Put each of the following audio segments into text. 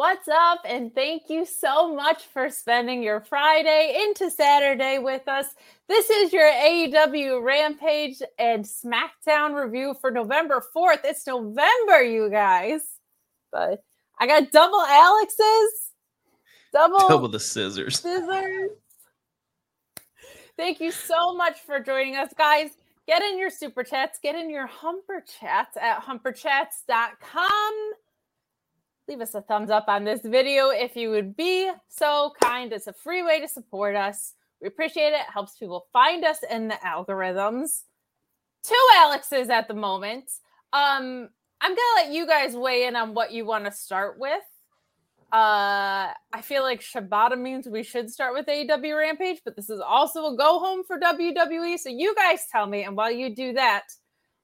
What's up? And thank you so much for spending your Friday into Saturday with us. This is your AEW Rampage and SmackDown review for November 4th. It's November, you guys. But I got double Alex's, double, Double the scissors. scissors. Thank you so much for joining us, guys. Get in your super chats, get in your humper chats at humperchats.com. Leave us a thumbs up on this video if you would be so kind. It's a free way to support us. We appreciate it. helps people find us in the algorithms. Two Alexes at the moment. Um, I'm gonna let you guys weigh in on what you want to start with. Uh, I feel like Shibata means we should start with AEW Rampage, but this is also a go home for WWE. So you guys tell me, and while you do that,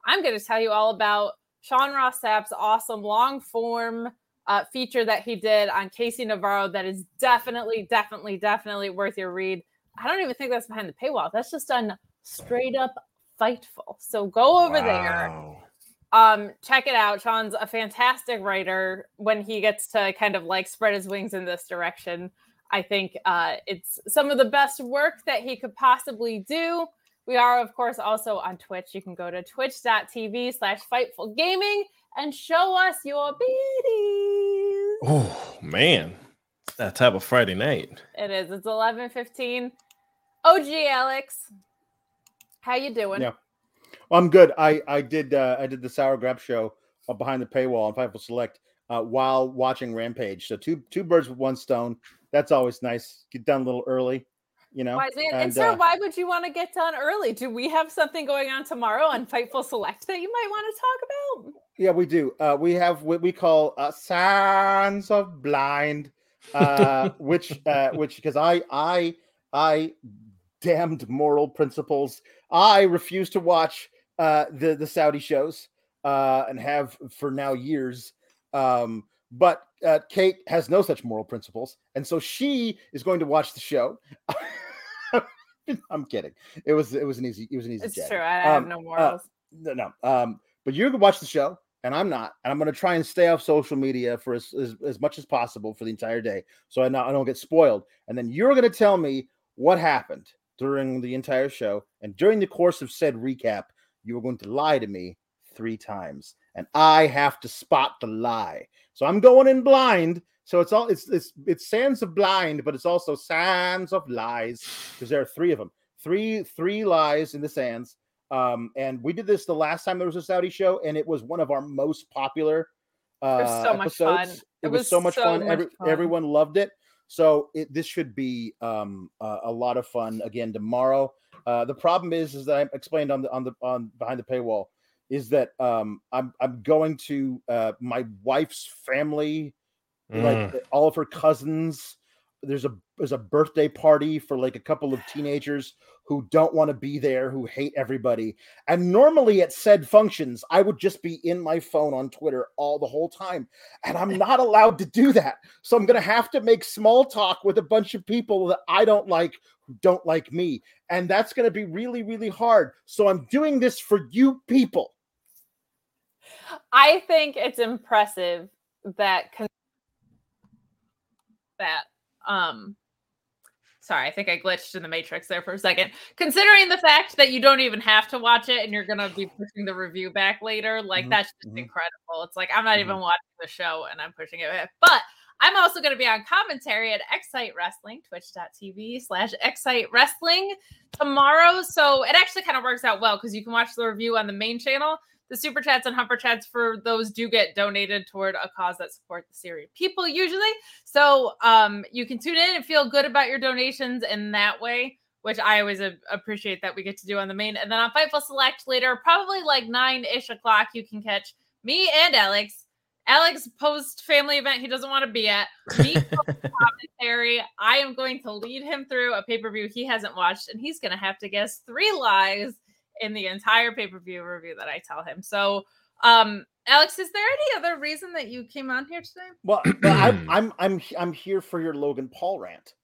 I'm to tell you all about Sean Ross Sapp's awesome long form uh, feature that he did on Casey Navarro. That is definitely, definitely, definitely worth your read. I don't even think that's behind the paywall. That's just done straight up Fightful. So go over there um check it out sean's a fantastic writer when he gets to kind of like spread his wings in this direction i think uh it's some of the best work that he could possibly do we are of course also on twitch you can go to twitch.tv slash fightful gaming and show us your beauties Oh man, It's that type of Friday night. it is it's 11 15 og alex how you doing Yeah. I'm good. I I did uh, I did the Sour Grab show uh, behind the paywall on Fightful Select uh, while watching Rampage. So two two birds with one stone. That's always nice. Get done a little early, you know. Why, and, and and, sir, uh, why would you want to get done early? Do we have something going on tomorrow on Fightful Select that you might want to talk about? Yeah, we do. Uh, we have what we call uh, Sands of Blind, uh, which uh, which because I I I damned moral principles. I refuse to watch uh, the the Saudi shows uh, and have for now years. Um, but uh, Kate has no such moral principles, and so she is going to watch the show. I'm kidding. It was it was an easy it was an easy. It's true. I have Um, no uh, morals. no, no. Um, but you're gonna watch the show, and I'm not, and I'm gonna try and stay off social media for as, as, as much as possible for the entire day, so I, not, I don't get spoiled. And then you're gonna tell me what happened during the entire show, and during the course of said recap, you are going to lie to me three times, and I have to spot the lie. So I'm going in blind. So it's all it's it's it's sands of blind, but it's also sands of lies because there are three of them, three three lies in the sands. Um, and we did this the last time there was a Saudi show, and it was one of our most popular uh, was so much fun. episodes. It It, was, was so much so fun. much Every, fun. Everyone loved it. So it, this should be um, uh, a lot of fun again tomorrow. Uh, the problem is, is that I explained on the on the on behind the paywall is that um, I'm I'm going to uh, my wife's family, Mm. like all of her cousins there's a there's a birthday party for like a couple of teenagers who don't want to be there, who hate everybody. And normally at said functions, I would just be in my phone on Twitter all the whole time. And I'm not allowed to do that. So I'm going to have to make small talk with a bunch of people that I don't like, who don't like me. And that's going to be really, really hard. So I'm doing this for you people. I think it's impressive that con- that um sorry, I think I glitched in the matrix there for a second. Considering the fact that you don't even have to watch it and you're gonna be pushing the review back later, like Mhm, that's just mhm. incredible. It's like I'm not Mhm. even watching the show and I'm pushing it back. But I'm also going to be on commentary at Excite Wrestling, twitch.tv slash Excite Wrestling tomorrow. So it actually kind of works out well because you can watch the review on the main channel. The super chats and humper chats for those do get donated toward a cause that support the Syrian people usually. So um, you can tune in and feel good about your donations in that way, which I always a- appreciate that we get to do on the main. And then on Fightful Select later, probably like nine ish o'clock, you can catch me and Alex. Alex post family event he doesn't want to be at. Me commentary. I am going to lead him through a pay per view he hasn't watched, and he's going to have to guess three lies in the entire pay per view review that I tell him. So, um, Alex, is there any other reason that you came on here today? Well, but I'm I'm I'm I'm here for your Logan Paul rant.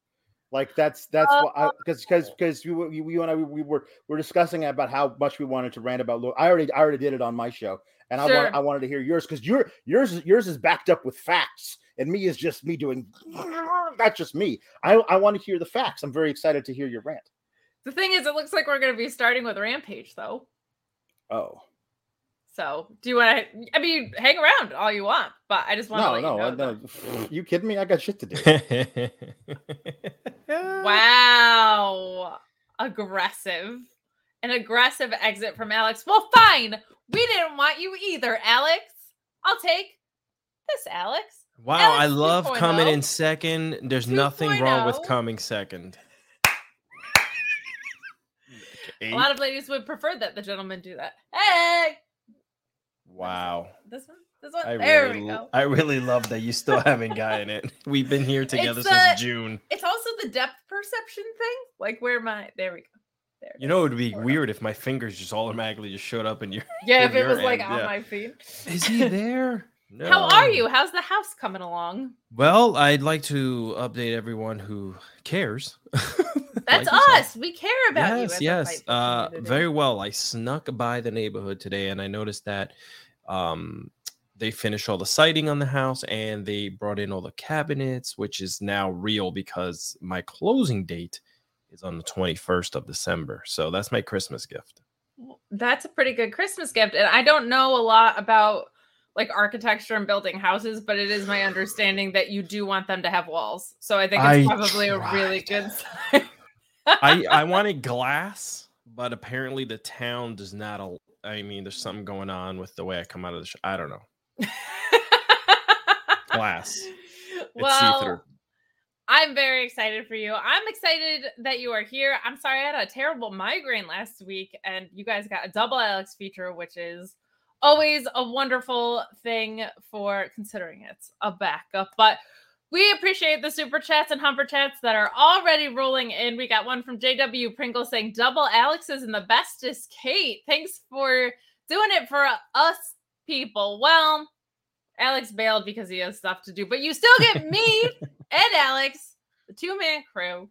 Like that's that's what I because because because you, you you and I we, we were we are discussing about how much we wanted to rant about. Lo- I already I already did it on my show, and I want I wanted to hear yours because your yours yours is backed up with facts, and me is just me doing. That's just me. I I want to hear the facts. I'm very excited to hear your rant. The thing is, it looks like we're going to be starting with Rampage, though. Oh So, do you want to? I mean, hang around all you want, but I just want to no let no you know. no! that- You kidding me? I got shit to do. Wow, aggressive, an aggressive exit from Alex. Well, fine. We didn't want you either, Alex. I'll take this, Alex. Wow, Alex I love 2.0. coming in second. There's nothing wrong with oh. coming second. A lot of ladies would prefer that the gentlemen do that. Hey, Wow. this one, this one. I there really, we go. I really love that you still haven't gotten it. We've been here together It's, since June. It's also the depth perception thing, like where my there we go. There. You know, it would be Hold on. weird if my fingers just automatically just showed up in your. Yeah, in if it was like end, on yeah. my feet. Is he there? No. How are you? How's the house coming along? Well, I'd like to update everyone who cares. That's us. We care about you. yes, yes. Uh, very well. I snuck by the neighborhood today, and I noticed that um, they finished all the siding on the house, and they brought in all the cabinets, which is now real because my closing date is on the twenty first of December. So that's my Christmas gift. That's a pretty good Christmas gift. And I don't know a lot about like architecture and building houses, but it is my understanding that you do want them to have walls. So I think it's I probably a really good sign. I I wanted glass, but apparently the town does not. al- I mean, there's something going on with the way I come out of the. Sh- I don't know. Glass. Well. I'm very excited for you. I'm excited that you are here. I'm sorry I had a terrible migraine last week, and you guys got a double Alex feature, which is always a wonderful thing for considering it's a backup. But we appreciate the super chats and humper chats that are already rolling in. We got one from JW Pringle saying double Alex's and the best is Kate. Thanks for doing it for us people. Well, Alex bailed because he has stuff to do, but you still get me and Alex, the two man crew.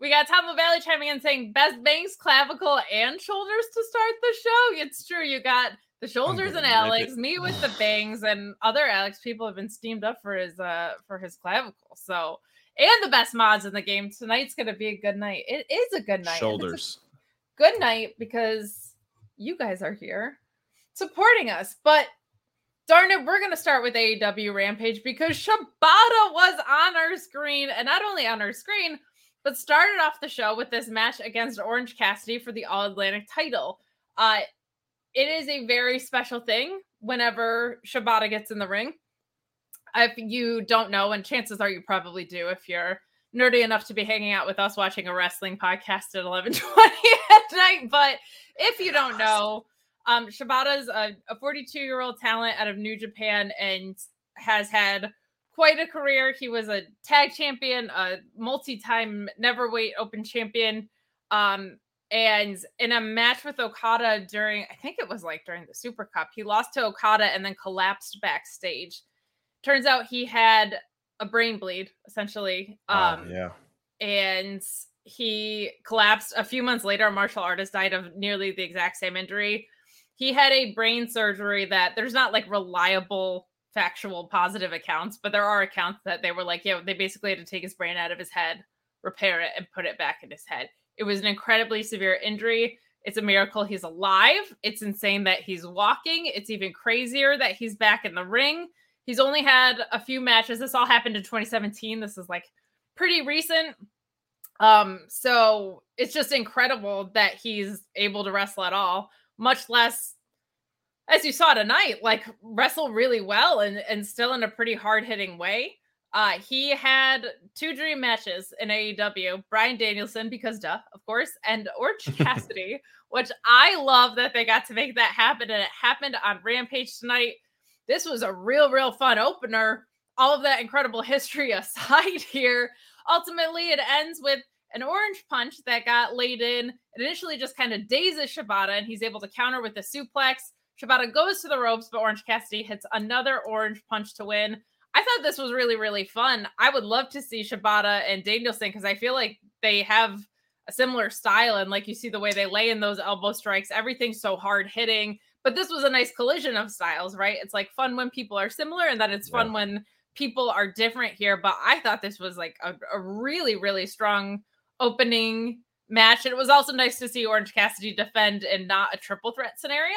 We got Tom Valley chiming in saying best bangs, clavicle, and shoulders to start the show. It's true. You got the shoulders and Alex, me with the bangs, and other Alex people have been steamed up for his uh for his clavicle. So and the best mods in the game. Tonight's gonna be a good night. It is a good night. and it's a Shoulders. good night because you guys are here supporting us. But darn it, we're going to start with AEW Rampage because Shibata was on our screen and not only on our screen, but started off the show with this match against Orange Cassidy for the All Atlantic title. Uh, it is a very special thing whenever Shibata gets in the ring. If you don't know, and chances are you probably do if you're nerdy enough to be hanging out with us watching a wrestling podcast at 11:20 at night. But if you don't know, um, Shibata's a 42 year old talent out of New Japan and has had quite a career. He was a tag champion, a multi-time neverweight open champion. Um, and in a match with Okada during, I think it was like during the Super Cup, he lost to Okada and then collapsed backstage. Turns out he had a brain bleed, essentially. Um, oh, yeah. And he collapsed a few months later. A martial artist died of nearly the exact same injury. He had a brain surgery that there's not like reliable, factual, positive accounts, but there are accounts that they were like, yeah, they basically had to take his brain out of his head, repair it, and put it back in his head. It was an incredibly severe injury. It's a miracle he's alive. It's insane that he's walking. It's even crazier that he's back in the ring. He's only had a few matches. This all happened in 2017. This is like pretty recent. Um, so it's just incredible that he's able to wrestle at all, much less as you saw tonight, like wrestle really well and, and still in a pretty hard hitting way. Uh, he had two dream matches in AEW Bryan Danielson, because duh, of course, and Orange Cassidy, which I love that they got to make that happen. And it happened on Rampage tonight. This was a real, real fun opener. All of that incredible history aside here, ultimately it ends with an orange punch that got laid in. It initially just kind of dazes Shibata, and he's able to counter with a suplex. Shibata goes to the ropes, but Orange Cassidy hits another orange punch to win. I thought this was really, really fun. I would love to see Shibata and Danielson because I feel like they have a similar style. And like you see the way they lay in those elbow strikes, everything's so hard hitting. But this was a nice collision of styles, right? It's like fun when people are similar, and then it's fun when people are different here. But I thought this was like a, a really, really strong opening match. And it was also nice to see Orange Cassidy defend and not a triple threat scenario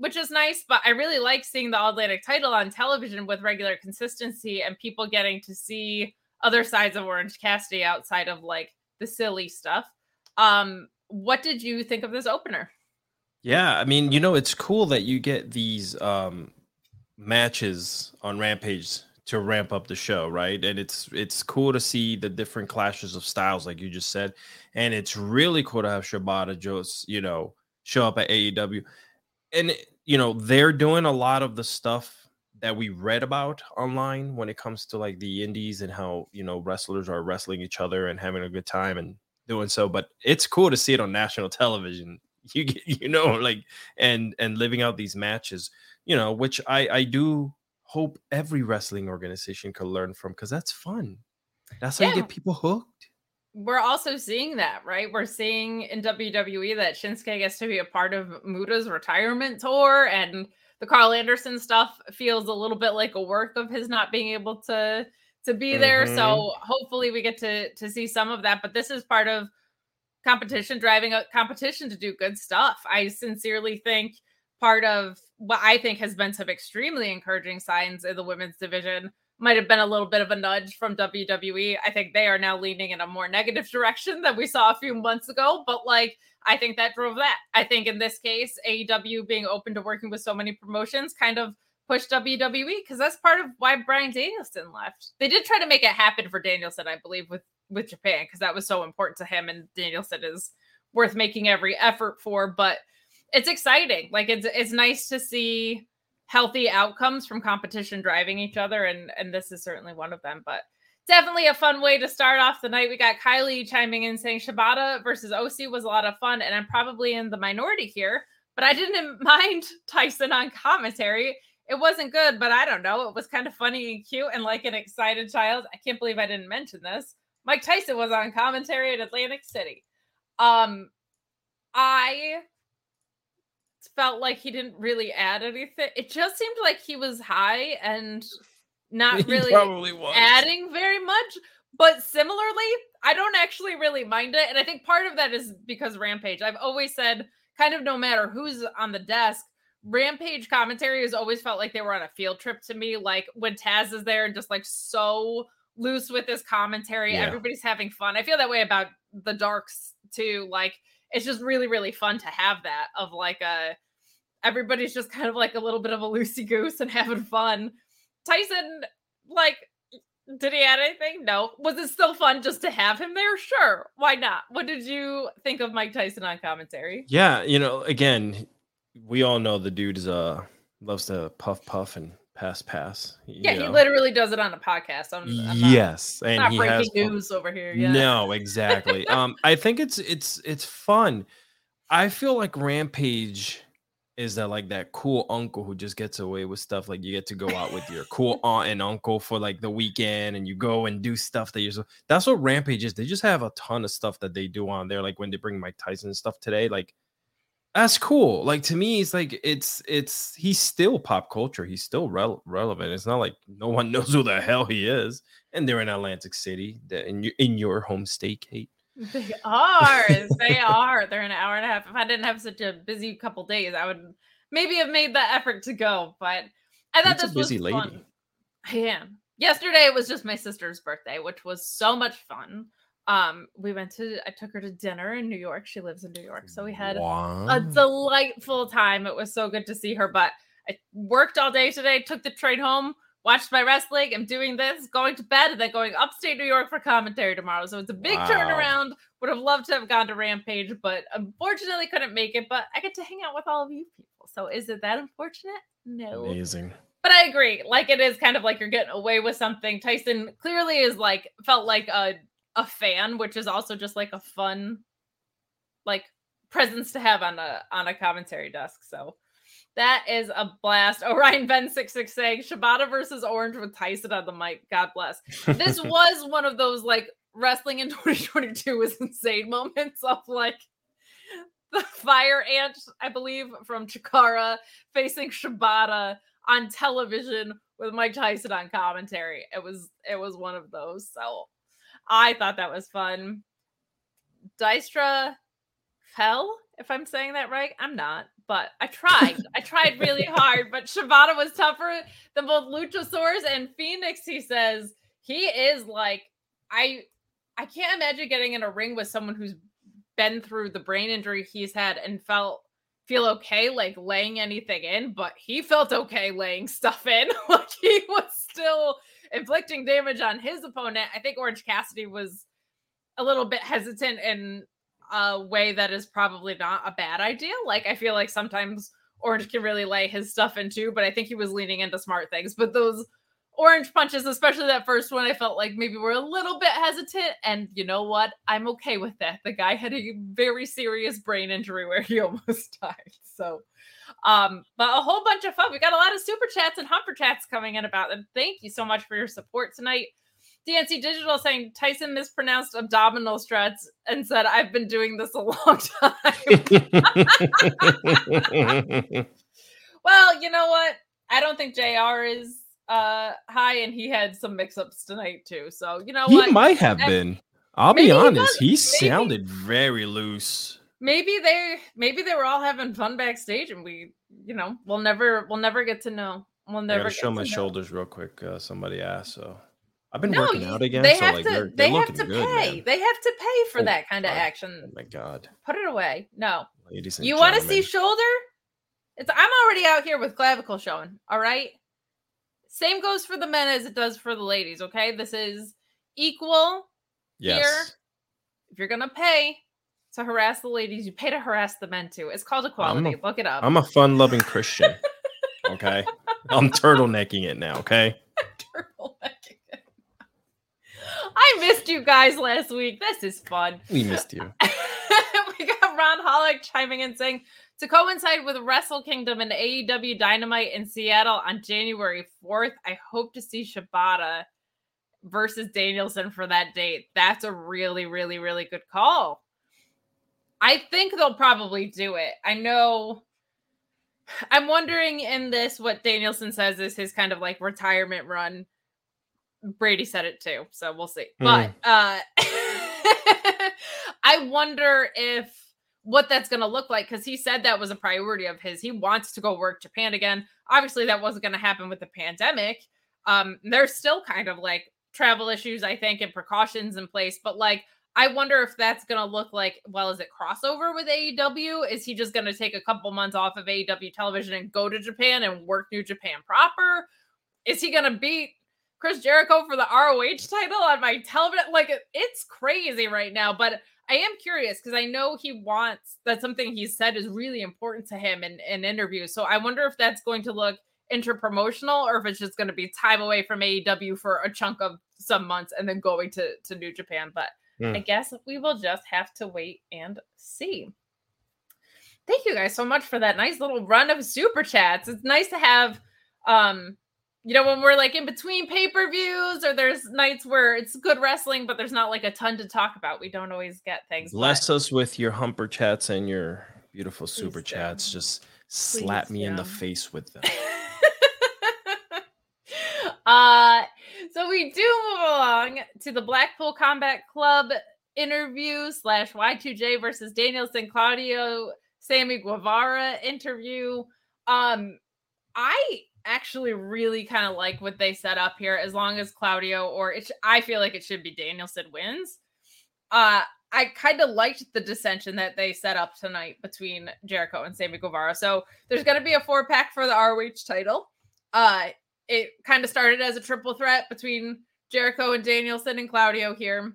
which is nice. But I really like seeing the All Atlantic title on television with regular consistency and people getting to see other sides of Orange Cassidy outside of like the silly stuff. Um, what did you think of this opener? Yeah, I mean, you know, it's cool that you get these um matches on Rampage to ramp up the show, right? And it's it's cool to see the different clashes of styles, like you just said, and it's really cool to have Shibata just you know show up at AEW and eh, you know they're doing a lot of the stuff that we read about online when it comes to like the indies and how you know wrestlers are wrestling each other and having a good time and doing so but it's cool to see it on national television. You get you know like and and living out these matches you know which i i do hope every wrestling organization could learn from because that's fun. That's how yeah. you get people hooked we're also seeing that, right? We're seeing in WWE that Shinsuke gets to be a part of Muta's retirement tour, and the Karl Anderson stuff feels a little bit like a work of his not being able to to be there. Mm-hmm. So hopefully we get to to see some of that. But this is part of competition driving a competition to do good stuff. I sincerely think part of what I think has been some extremely encouraging signs in the women's division might have been a little bit of a nudge from WWE. I think they are now leaning in a more negative direction than we saw a few months ago, but like I think that drove that. I think in this case, AEW being open to working with so many promotions kind of pushed WWE because that's part of why Bryan Danielson left. They did try to make it happen for Danielson, I believe, with with Japan because that was so important to him, and Danielson is worth making every effort for. But it's exciting. Like it's it's nice to see healthy outcomes from competition driving each other and and this is certainly one of them but definitely a fun way to start off the night. We got kylie chiming in saying shibata versus oc was a lot of fun and i'm probably in the minority here but i didn't mind tyson on commentary. It wasn't good but i don't know. It was kind of funny and cute and like an excited child. I can't believe i didn't mention this. Mike tyson was on commentary at atlantic city. Um i felt like he didn't really add anything. It just seemed like he was high and not really adding very much. But similarly, I don't actually really mind it. And I think part of that is because Rampage. I've always said, kind of no matter who's on the desk, Rampage commentary has always felt like they were on a field trip to me. Like when Taz is there and just like so loose with his commentary, yeah. everybody's having fun. I feel that way about the Darks too. Like it's just really really fun to have that of like a everybody's just kind of like a little bit of a loosey goose and having fun. Tyson, like, did he add anything? No. Was it still fun just to have him there? Sure. Why not? What did you think of Mike Tyson on commentary? Yeah, you know, again, we all know the dude is uh loves to puff puff and pass, pass. Yeah, you he literally does it on a podcast. I'm, I'm not- yes, and not, he breaking has news over here. Yeah. No, exactly. um, I think it's it's it's fun. I feel like Rampage is that like that cool uncle who just gets away with stuff. Like you get to go out with your cool aunt and uncle for like the weekend, and you go and do stuff that you're. So, that's what Rampage is. They just have a ton of stuff that they do on there. Like when they bring Mike Tyson stuff today, like that's cool. Like to me, it's like it's it's he's still pop culture. He's still rel- relevant. It's not like no one knows who the hell he is. And they're in Atlantic City, in your in your home state, Kate. They are. they are. They're an hour and a half. If I didn't have such a busy couple days, I would maybe have made the effort to go. But I thought Kate's a this was lady. fun. I am. Yesterday it was just my sister's birthday, which was so much fun. Um, we went to I took her to dinner in New York. She lives in New York, so we had a delightful time. It was so good to see her. But I worked all day today, took the train home, watched my wrestling. I'm doing this, going to bed, and then going upstate New York for commentary tomorrow. So it's a big Wow. turnaround. Would have loved to have gone to Rampage, but unfortunately couldn't make it. But I get to hang out with all of you people. So is it that unfortunate? No. Amazing. But I agree. Like it is kind of like you're getting away with something. Tyson clearly is like felt like a a fan, which is also just like a fun like presence to have on a on a commentary desk. So that is a blast. Orion Ben 66 saying Shibata versus Orange with Tyson on the mic. God bless. This was one of those like wrestling in 2022 was insane moments of like the fire ant, I believe, from Chikara facing Shibata on television with Mike Tyson on commentary. It was it was one of those. So I thought that was fun. Dystra fell, if I'm saying that right. I'm not, but I tried. I tried really hard, but Shibata was tougher than both Luchasaurus and Fenix. He says he is like I I can't imagine getting in a ring with someone who's been through the brain injury he's had and felt feel okay like laying anything in, but he felt okay laying stuff in. like he was still inflicting damage on his opponent. I think Orange Cassidy was a little bit hesitant in a way that is probably not a bad idea. Like I feel like sometimes Orange can really lay his stuff into, but I think he was leaning into smart things. But those orange punches, especially that first one, I felt like maybe we're a little bit hesitant. And you know what? I'm okay with that. The guy had a very serious brain injury where he almost died. So, um, but a whole bunch of fun. We got a lot of super chats and humper chats coming in about them. Thank you so much for your support tonight. DNC Digital saying Tyson mispronounced abdominal struts and said, I've been doing this a long time. well, you know what? I don't think JR is uh high and he had some mix-ups tonight too. So you know what he what? might have I- been. I'll be he honest. was. He sounded very loose. Maybe they maybe they were all having fun backstage and we you know we'll never we'll never get to know. We'll I never gotta show my know. shoulders real quick. Uh, somebody asked, so I've been No, working you- out again. they so have like to they're, they're they have to good, pay. man. They have to pay for Oh, that kind of God. Oh action. my god, Put it away. No. ladies and You want to see shoulder? It's I'm already out here with clavicle showing. All right. Same goes for the men as it does for the ladies. Okay, this is equal. yes. If you're gonna pay to harass the ladies, you pay to harass the men too. It's called equality. a- Look it up. I'm a fun-loving Christian. Okay, I'm turtlenecking it now. Okay, turtleneck. I missed you guys last week. This is fun. we missed you. we got Ron Hollick chiming in saying to coincide with Wrestle Kingdom and AEW Dynamite in Seattle on January 4th, I hope to see Shibata versus Danielson for that date. That's a really, really, really good call. I think they'll probably do it. I know. I'm wondering in this what Danielson says is his kind of like retirement run. Brady said it too, so we'll see. But uh I wonder if what that's going to look like because he said that was a priority of his. He wants to go work Japan again. Obviously, that wasn't going to happen with the pandemic. Um, there's still kind of like travel issues, I think, and precautions in place. But like, I wonder if that's going to look like, well, is it crossover with AEW? Is he just going to take a couple months off of AEW television and go to Japan and work New Japan proper? Is he going to beat Chris Jericho for the ROH title on my television? Like, it's crazy right now. But I am curious because I know he wants that's something he said is really important to him in, in interviews. So I wonder if that's going to look interpromotional or if it's just going to be time away from AEW for a chunk of some months and then going to to New Japan. But Hmm. I guess we will just have to wait and see. Thank you guys so much for that nice little run of super chats. It's nice to have um you know when we're like in between pay-per-views or there's nights where it's good wrestling but there's not like a ton to talk about. We don't always get things. but- Bless us with your humper chats and your beautiful super do. chats. Just slap Please me in the face with them. uh so we do move along to the Blackpool Combat Club interview slash Y2J versus Danielson Claudio Sammy Guevara interview. Um I actually really kind of like what they set up here as long as Claudio or it sh- I feel like it should be Danielson wins. Uh I kind of liked the dissension that they set up tonight between Jericho and Sammy Guevara. So there's going to be a four pack for the ROH title. Uh, it kind of started as a triple threat between Jericho and Danielson and Claudio here,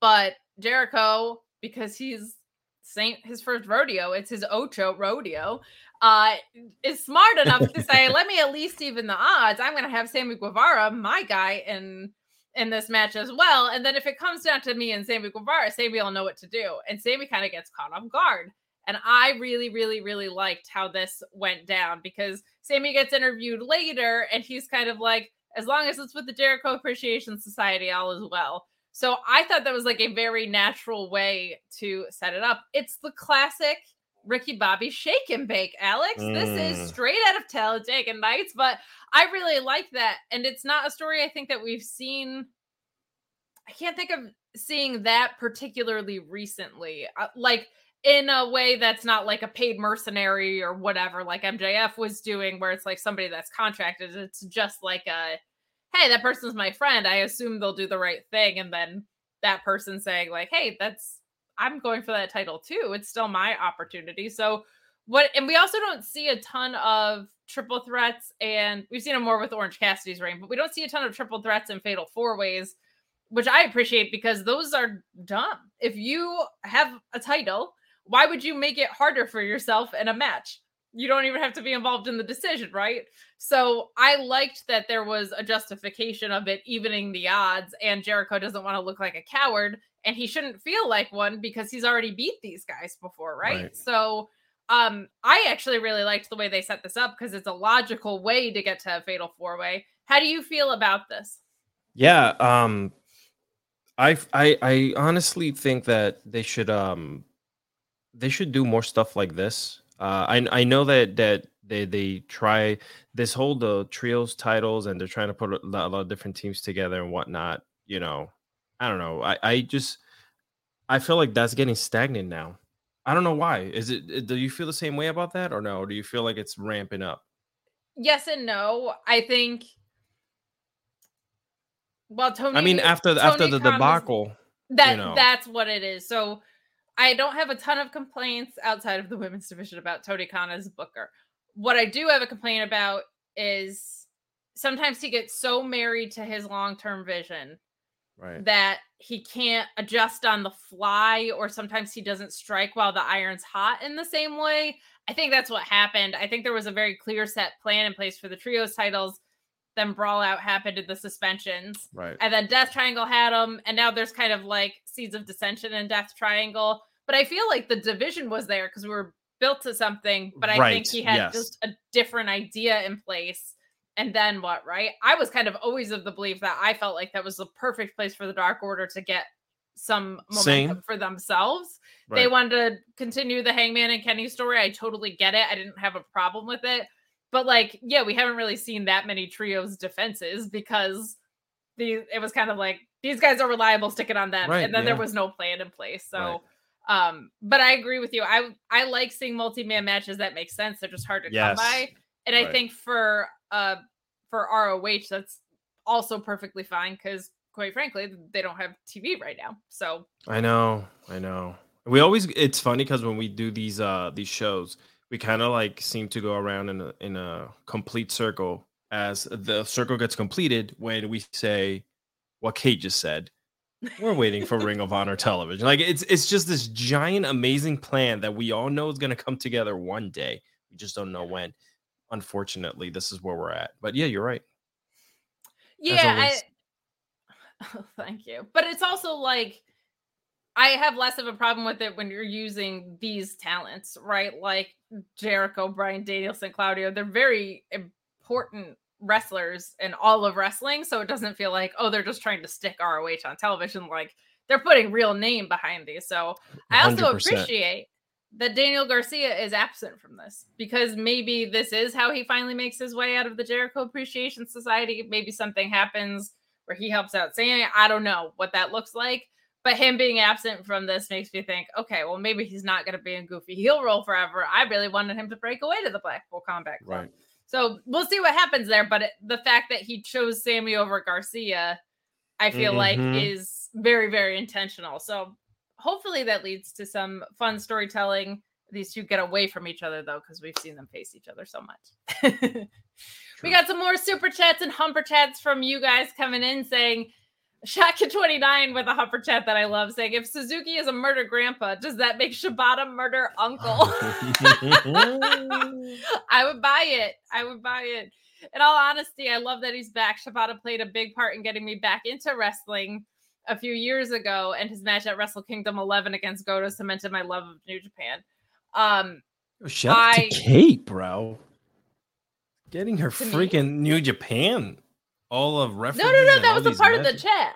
but Jericho, because he's Saint his first rodeo, it's his Ocho rodeo, uh, is smart enough to say, "Let me at least even the odds. I'm going to have Sammy Guevara, my guy, in in this match as well. And then if it comes down to me and Sammy Guevara, Sammy will know what to do. And Sammy kind of gets caught off guard. And I really, really, really liked how this went down because Sammy gets interviewed later and he's kind of like, as long as it's with the Jericho Appreciation Society, all is well. So I thought that was like a very natural way to set it up. It's the classic Ricky Bobby shake and bake, Alex. This is Mm. straight out of Talladega Nights, but I really like that. And it's not a story I think that we've seen. I can't think of seeing that particularly recently. Uh, like in a way that's not like a paid mercenary or whatever, like MJF was doing, where it's like somebody that's contracted. It's just like a, hey, that person's my friend. I assume they'll do the right thing. And then that person saying, like, hey, that's, I'm going for that title too. It's still my opportunity. So, what, and we also don't see a ton of triple threats, and we've seen them more with Orange Cassidy's reign, but we don't see a ton of triple threats and fatal four ways, which I appreciate because those are dumb. If you have a title, why would you make it harder for yourself in a match? You don't even have to be involved in the decision, right? So I liked that there was a justification of it evening the odds, and Jericho doesn't want to look like a coward, and he shouldn't feel like one because he's already beat these guys before, right? Right. So um I actually really liked the way they set this up because it's a logical way to get to a fatal four way. How do you feel about this? Yeah, um I I I honestly think that they should um they should do more stuff like this. Uh I I know that that they they try this whole the trios titles and they're trying to put a lot, a lot of different teams together and whatnot, you know. I don't know. I I just I feel like that's getting stagnant now. I don't know why. Is it do you feel the same way about that or no? Or do you feel like it's ramping up? Yes and no. I think well Tony I mean after the after the Khan was- debacle, that know. that's what it is. So I don't have a ton of complaints outside of the women's division about Tony Khan as a booker. What I do have a complaint about is sometimes he gets so married to his long-term vision right? that he can't adjust on the fly or sometimes he doesn't strike while the iron's hot in the same way. I think that's what happened. I think there was a very clear set plan in place for the trios titles. Then brawl out happened in the suspensions. Right. And then Death Triangle had them, and now there's kind of like seeds of dissension in Death Triangle. But I feel like the division was there because we were built to something. But I think he had yes. just a different idea in place. And then what, right? I was kind of always of the belief that I felt like that was the perfect place for the Dark Order to get some momentum Same. for themselves. They wanted to continue the Hangman and Kenny story. I totally get it. I didn't have a problem with it. But like, yeah, we haven't really seen that many trios defenses because the it was kind of like these guys are reliable, stick it on them. Right, and then there was no plan in place. So Right. um, but I agree with you. I I like seeing multi-man matches that make sense. They're just hard to Yes. come by. And I think for uh for ROH, that's also perfectly fine because quite frankly, they don't have TV right now. So I know, I know. We always it's funny because when we do these uh these shows, we kind of like seem to go around in a in a complete circle as the circle gets completed when we say what Kate just said. We're waiting for Ring of Honor television. Like it's it's just this giant amazing plan that we all know is going to come together one day. We just don't know when. unfortunately, this is where we're at. But yeah, you're right. Yeah, I, oh, thank you. But it's also like I have less of a problem with it when you're using these talents, right? Like Jericho, Bryan Danielson, Claudio. They're very important wrestlers in all of wrestling. So it doesn't feel like, oh, they're just trying to stick ROH on television. Like they're putting real name behind these. So I also 100%. appreciate that Daniel Garcia is absent from this because maybe this is how he finally makes his way out of the Jericho Appreciation Society. Maybe something happens where he helps out Sammy. I don't know what that looks like. But him being absent from this makes me think, okay, well, maybe he's not going to be in goofy heel role forever. I really wanted him to break away to the Blackpool Combat Club. Right. So we'll see what happens there. But it, the fact that he chose Sammy over Garcia, I feel like Mhm. is very, very intentional. So hopefully that leads to some fun storytelling. These two get away from each other though, because we've seen them face each other so much. we got some more super chats and humper chats from you guys coming in saying, Shaka29 with a humper chat that I love saying, if Suzuki is a murder grandpa, does that make Shibata murder uncle? I would buy it. I would buy it. In all honesty, I love that he's back. Shibata played a big part in getting me back into wrestling a few years ago, and his match at Wrestle Kingdom 11 against Goto cemented my love of New Japan. Um, Shout out I- to Kate, bro. Getting her To me? freaking New Japan. All of reference. no, no, no, that was a part of the chat.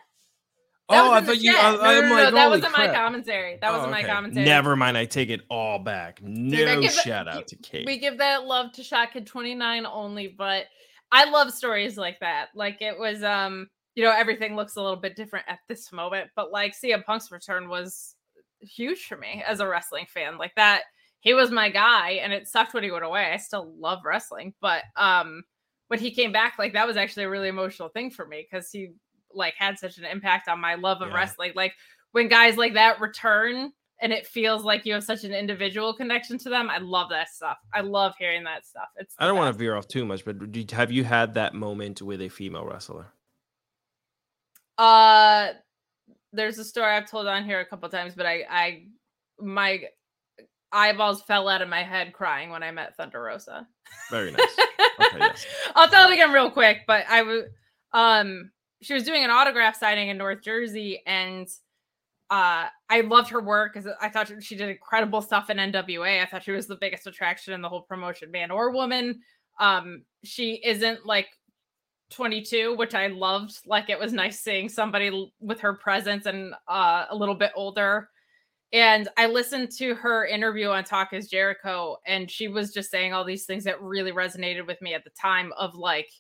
That Oh, I thought you. I, no, no, no, like, that wasn't my commentary. That Oh, wasn't my okay. commentary. Never mind. I take it all back. Dude, No it- shout out to Kate. we give that love to Shotkid 29 only, but I love stories like that. Like it was um, you know, everything looks a little bit different at this moment, but like CM Punk's return was huge for me as a wrestling fan. Like that, he was my guy, and it sucked when he went away. I still love wrestling, but um when he came back, like that was actually a really emotional thing for me because he like had such an impact on my love of Yeah. wrestling. Like when guys like that return and it feels like you have such an individual connection to them. I love that stuff. I love hearing that stuff. It's I don't want to veer off too much, but have you had that moment with a female wrestler? Uh, there's a story I've told on here a couple times, but I, I, my eyeballs fell out of my head crying when I met Thunder Rosa. Very nice. Yes. I'll tell it again real quick, but I was um she was doing an autograph signing in North Jersey and uh I loved her work because I thought she did incredible stuff in NWA. I thought she was the biggest attraction in the whole promotion, man or woman. Um she isn't like 22, which I loved. Like it was nice seeing somebody with her presence and uh a little bit older. And I listened to her interview on Talk is Jericho, and she was just saying all these things that really resonated with me at the time of like,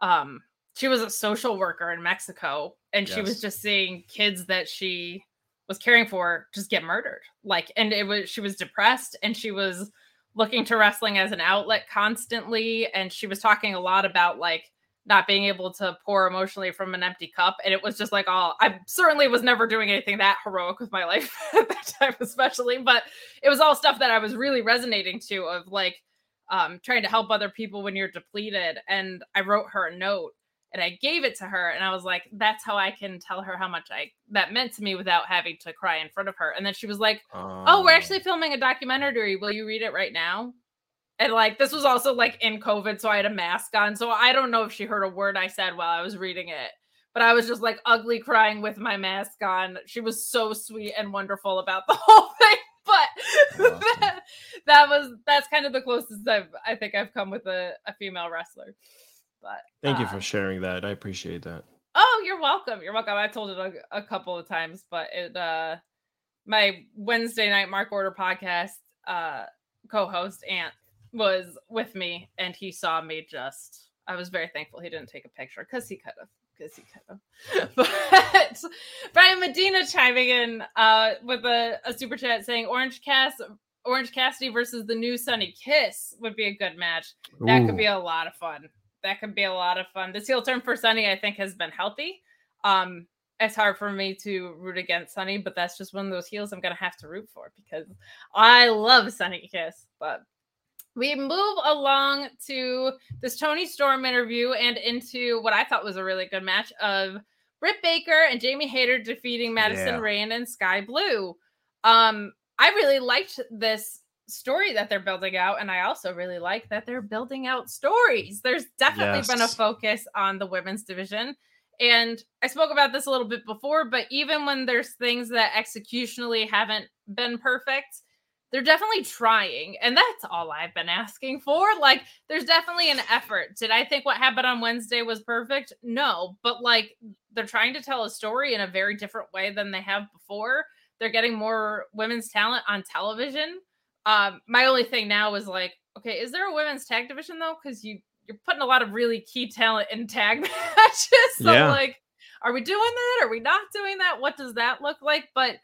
um, she was a social worker in Mexico, and she was just seeing kids that she was caring for just get murdered. Like, and it was she was depressed and she was looking to wrestling as an outlet constantly. And she was talking a lot about like not being able to pour emotionally from an empty cup. And it was just like, all I certainly was never doing anything that heroic with my life at that time, especially, but it was all stuff that I was really resonating to of like um, trying to help other people when you're depleted. And I wrote her a note and I gave it to her and I was like, that's how I can tell her how much I that meant to me without having to cry in front of her. And then she was like, oh, we're actually filming a documentary. Will you read it right now? And like this was also like in COVID, so I had a mask on. So I don't know if she heard a word I said while I was reading it, but I was just like ugly crying with my mask on. She was so sweet and wonderful about the whole thing. But Awesome. that, that was that's kind of the closest I've I think I've come with a, a female wrestler. But Thank you uh, for sharing that. I appreciate that. Oh, you're welcome. You're welcome. I told it a, a couple of times, but it uh my Wednesday night Mark Order podcast uh co-host Ant was with me and he saw me just I was very thankful he didn't take a picture because he could have. Because he could have. But Brian Medina chiming in uh with a, a super chat saying Orange Cass Orange Cassidy versus the new Sonny Kiss would be a good match. That could be a lot of fun. That could be a lot of fun. This heel turn for Sonny, I think, has been healthy. Um, it's hard for me to root against Sonny, but that's just one of those heels I'm gonna have to root for because I love Sonny Kiss. But we move along to this Toni Storm interview and into what I thought was a really good match of Britt Baker and Jamie Hayter defeating Madison Yeah. Rayne and Skye Blue. Um, I really liked this story that they're building out. And I also really like that they're building out stories. There's definitely yes. been a focus on the women's division. And I spoke about this a little bit before, but even when there's things that executionally haven't been perfect, they're definitely trying. And that's all I've been asking for. Like, there's definitely an effort. Did I think what happened on Wednesday was perfect? No, but like, they're trying to tell a story in a very different way than they have before. They're getting more women's talent on television. Um, my only thing now is like, okay, is there a women's tag division though? Because you you're putting a lot of really key talent in tag matches. so yeah. like, are we doing that? Are we not doing that? What does that look like? But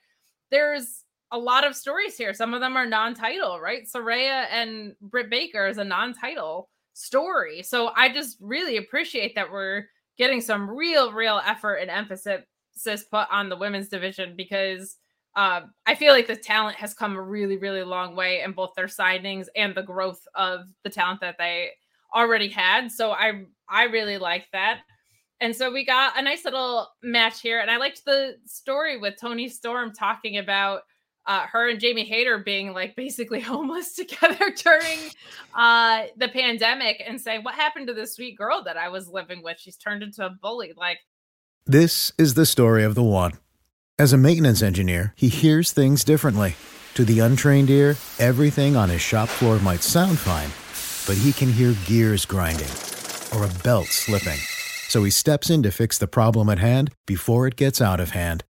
there's a lot of stories here. Some of them are non-title, right? Saraya and Britt Baker is a non-title story. So I just really appreciate that we're getting some real, real effort and emphasis put on the women's division because um, I feel like the talent has come a really, really long way in both their signings and the growth of the talent that they already had. So I I really like that. And so we got a nice little match here, and I liked the story with Toni Storm talking about uh, her and Jamie Hayter being like basically homeless together during uh, the pandemic, and saying, "What happened to this sweet girl that I was living with? She's turned into a bully." Like, this is the story of the one. As a maintenance engineer, he hears things differently. To the untrained ear, everything on his shop floor might sound fine but he can hear gears grinding or a belt slipping. So he steps in to fix the problem at hand before it gets out of hand.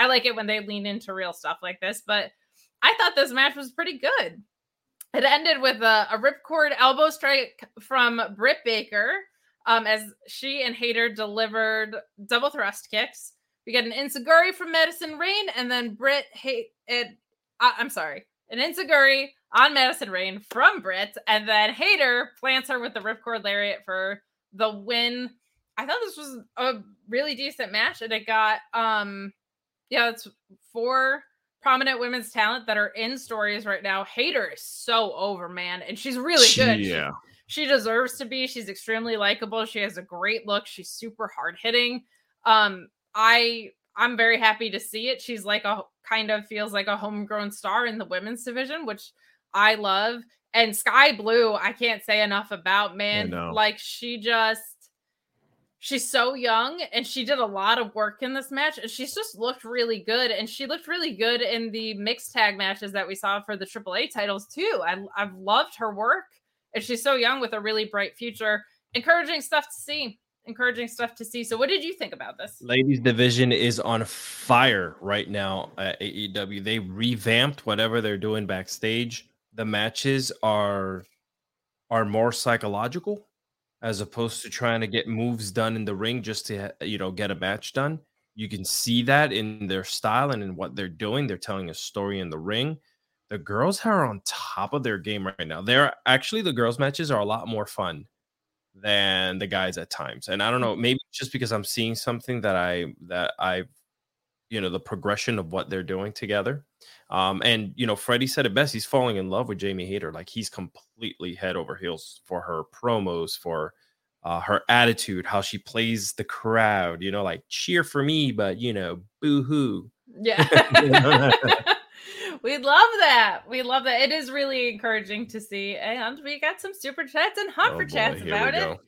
I like it when they lean into real stuff like this, but I thought this match was pretty good. It ended with a, a ripcord elbow strike from Britt Baker um, as she and Hayter delivered double thrust kicks. We get an enzuigiri from Madison Rayne, and then Britt hate it. Uh, I'm sorry, an enzuigiri on Madison Rayne from Britt, and then Hayter plants her with the ripcord lariat for the win. I thought this was a really decent match, and it got um yeah, it's four prominent women's talent that are in stories right now. Hayter is so over, man, and she's really good. Yeah. She, she deserves to be. She's extremely likable. She has a great look. She's super hard hitting. Um, I I'm very happy to see it. She's like a kind of feels like a homegrown star in the women's division, which I love. And Skye Blue, I can't say enough about, man. Like she just she's so young and she did a lot of work in this match and she's just looked really good and she looked really good in the mixed tag matches that we saw for the AAA titles too. I, I've loved her work and she's so young with a really bright future. Encouraging stuff to see. Encouraging stuff to see. So, what did you think about this? Ladies division is on fire right now at AEW. They revamped whatever they're doing backstage. The matches are are more psychological as opposed to trying to get moves done in the ring just to you know get a match done. You can see that in their style and in what they're doing. They're telling a story in the ring. The girls are on top of their game right now. They're actually the girls' matches are a lot more fun than the guys at times. And I don't hmm. know, maybe just because I'm seeing something that I that I you know the progression of what they're doing together. Um, and you know, Freddie said it best. He's falling in love with Jamie Hayter. Like he's completely head over heels for her promos, for uh, her attitude, how she plays the crowd. You know, like cheer for me, but you know, boo hoo. Yeah. we love that. We love that. It is really encouraging to see. And we got some super chats and humper oh chats about it.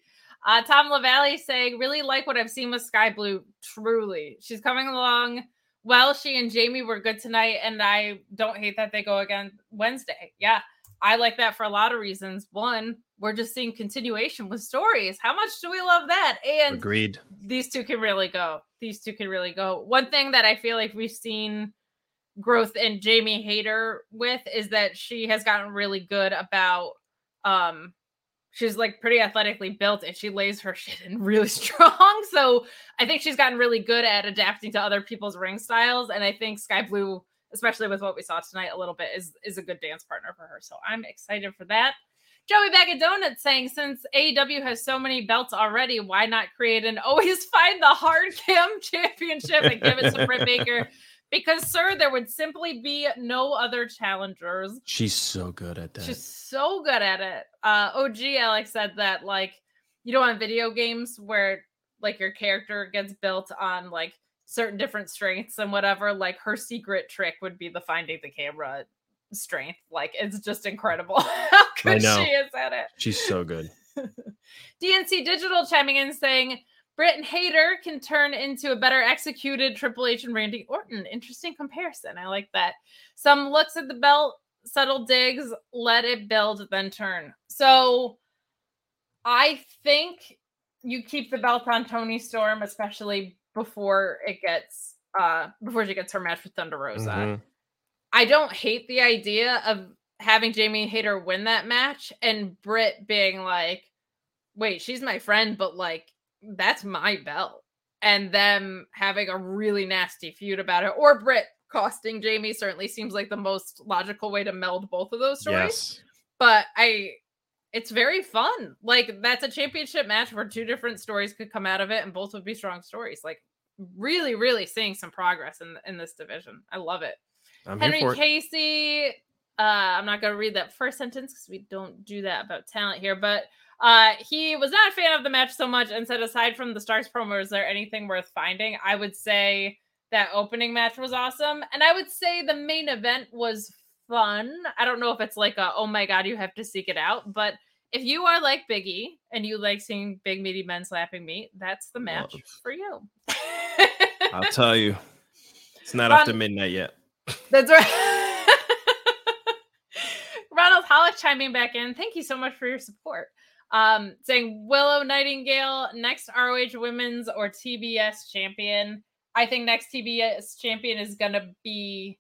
Uh, Tom LaValle saying, really like what I've seen with Skye Blue. Truly. She's coming along well. She and Jamie were good tonight, and I don't hate that they go again Wednesday. Yeah. I like that for a lot of reasons. One, we're just seeing continuation with stories. How much do we love that? And agreed. These two can really go. These two can really go. One thing that I feel like we've seen growth in Jamie Hayter with is that she has gotten really good about um she's like pretty athletically built and she lays her shit in really strong. So I think she's gotten really good at adapting to other people's ring styles. And I think Skye Blue, especially with what we saw tonight a little bit, is is a good dance partner for her. So I'm excited for that. Joey Bag of Donuts saying, since AEW has so many belts already, why not create an always find the hard cam championship and give it to Britt Baker? Because, sir, there would simply be no other challengers. She's so good at that. She's so good at it. Uh, OG Alex said that, like, you know, on video games where, like, your character gets built on, like, certain different strengths and whatever, like, her secret trick would be the finding the camera strength. Like it's just incredible how good she is at it. She's so good. DNC Digital chiming in saying Britt Hayter can turn into a better executed Triple H and Randy Orton. Interesting comparison. I like that. Some looks at the belt, subtle digs, let it build, then turn. So I think you keep the belt on Toni Storm, especially before it gets uh before she gets her match with Thunder Rosa. Mm-hmm. I don't hate the idea of having Jamie Hayter win that match and Britt being like, wait, she's my friend, but like, that's my belt. And them having a really nasty feud about it, or Britt costing Jamie certainly seems like the most logical way to meld both of those stories. Yes. But I, it's very fun. Like, that's a championship match where two different stories could come out of it and both would be strong stories. Like, really, really seeing some progress in, in this division. I love it. I'm Henry Casey. Uh, I'm not going to read that first sentence because we don't do that about talent here, but uh, he was not a fan of the match so much and said, aside from the Stars promo, is there anything worth finding? I would say that opening match was awesome. And I would say the main event was fun. I don't know if it's like a, oh my God, you have to seek it out. But if you are like Biggie and you like seeing big, meaty men slapping meat, that's the match Love. for you. I'll tell you, it's not up to midnight yet. That's right. Ronald Hollick chiming back in. Thank you so much for your support. Um, saying Willow Nightingale, next ROH Women's or TBS champion. I think next TBS champion is gonna be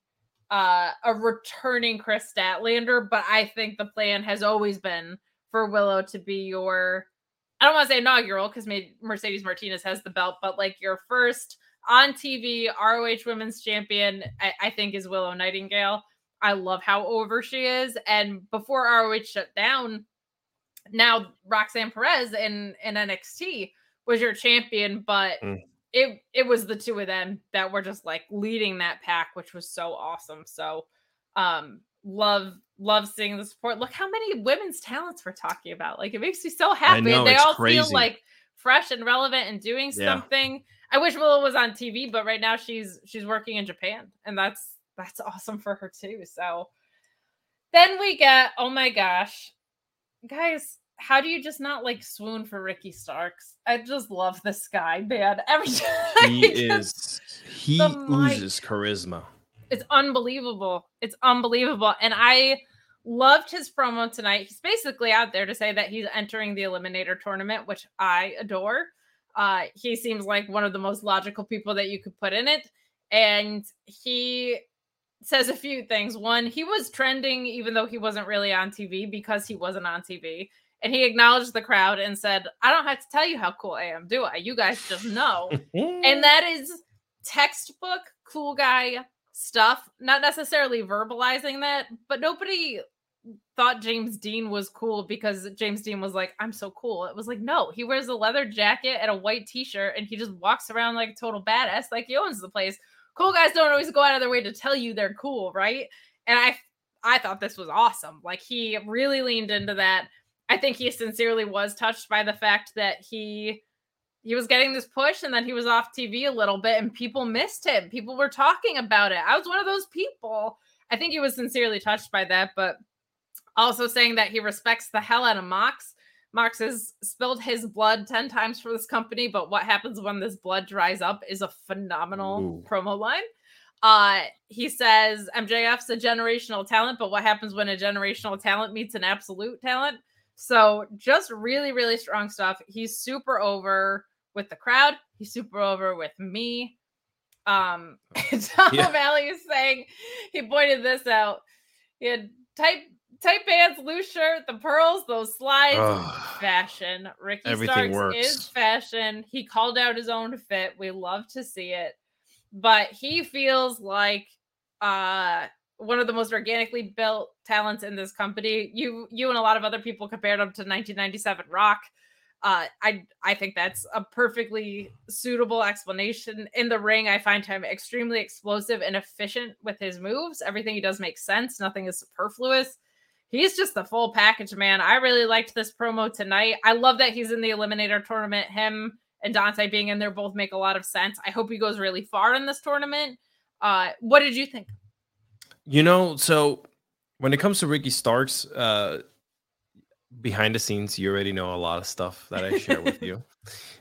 uh, a returning Kris Statlander, but I think the plan has always been for Willow to be your I don't want to say inaugural because Mercedes Martinez has the belt, but like your first on TV, ROH Women's Champion, I, I, think is Willow Nightingale. I love how over she is. And before ROH shut down, now Roxanne Perez in, in NXT was your champion, but mm. It it was the two of them that were just like leading that pack, which was so awesome. So um love love seeing the support. Look how many women's talents we're talking about. Like it makes me so happy. Know, they all crazy. feel like fresh and relevant and doing yeah. something. I wish Willow was on TV, but right now she's she's working in Japan, and that's that's awesome for her too. So then we get oh my gosh, guys, how do you just not like swoon for Ricky Starks? I just love this guy, man. Every time he, is he oozes mic. charisma. It's unbelievable. It's unbelievable, and I loved his promo tonight. He's basically out there to say that he's entering the Eliminator tournament, which I adore. Uh, he seems like one of the most logical people that you could put in it. And he says a few things. One, he was trending even though he wasn't really on TV because he wasn't on TV. And he acknowledged the crowd and said, I don't have to tell you how cool I am, do I? You guys just know. and that is textbook cool guy stuff. Not necessarily verbalizing that, but nobody thought James Dean was cool because James Dean was like, I'm so cool. It was like, no, he wears a leather jacket and a white t shirt and he just walks around like a total badass, like he owns the place. Cool guys don't always go out of their way to tell you they're cool, right? And I I thought this was awesome. Like he really leaned into that. I think he sincerely was touched by the fact that he he was getting this push and then he was off TV a little bit and people missed him. People were talking about it. I was one of those people. I think he was sincerely touched by that, but also saying that he respects the hell out of Mox. Mox has spilled his blood 10 times for this company, but what happens when this blood dries up is a phenomenal Ooh. promo line. Uh, he says MJF's a generational talent, but what happens when a generational talent meets an absolute talent? So just really, really strong stuff. He's super over with the crowd. He's super over with me. Um, Tom yeah. Valley is saying he pointed this out. He had type tight pants, loose shirt, the pearls, those slides, Ugh. fashion. Ricky Everything Starks works. is fashion. He called out his own fit. We love to see it. But he feels like uh one of the most organically built talents in this company. You you and a lot of other people compared him to 1997 Rock. Uh, I I think that's a perfectly suitable explanation. In the ring, I find him extremely explosive and efficient with his moves. Everything he does makes sense. Nothing is superfluous. He's just the full package, man. I really liked this promo tonight. I love that he's in the Eliminator tournament. Him and Dante being in there both make a lot of sense. I hope he goes really far in this tournament. Uh, what did you think? You know, so when it comes to Ricky Starks, uh, behind the scenes, you already know a lot of stuff that I share with you.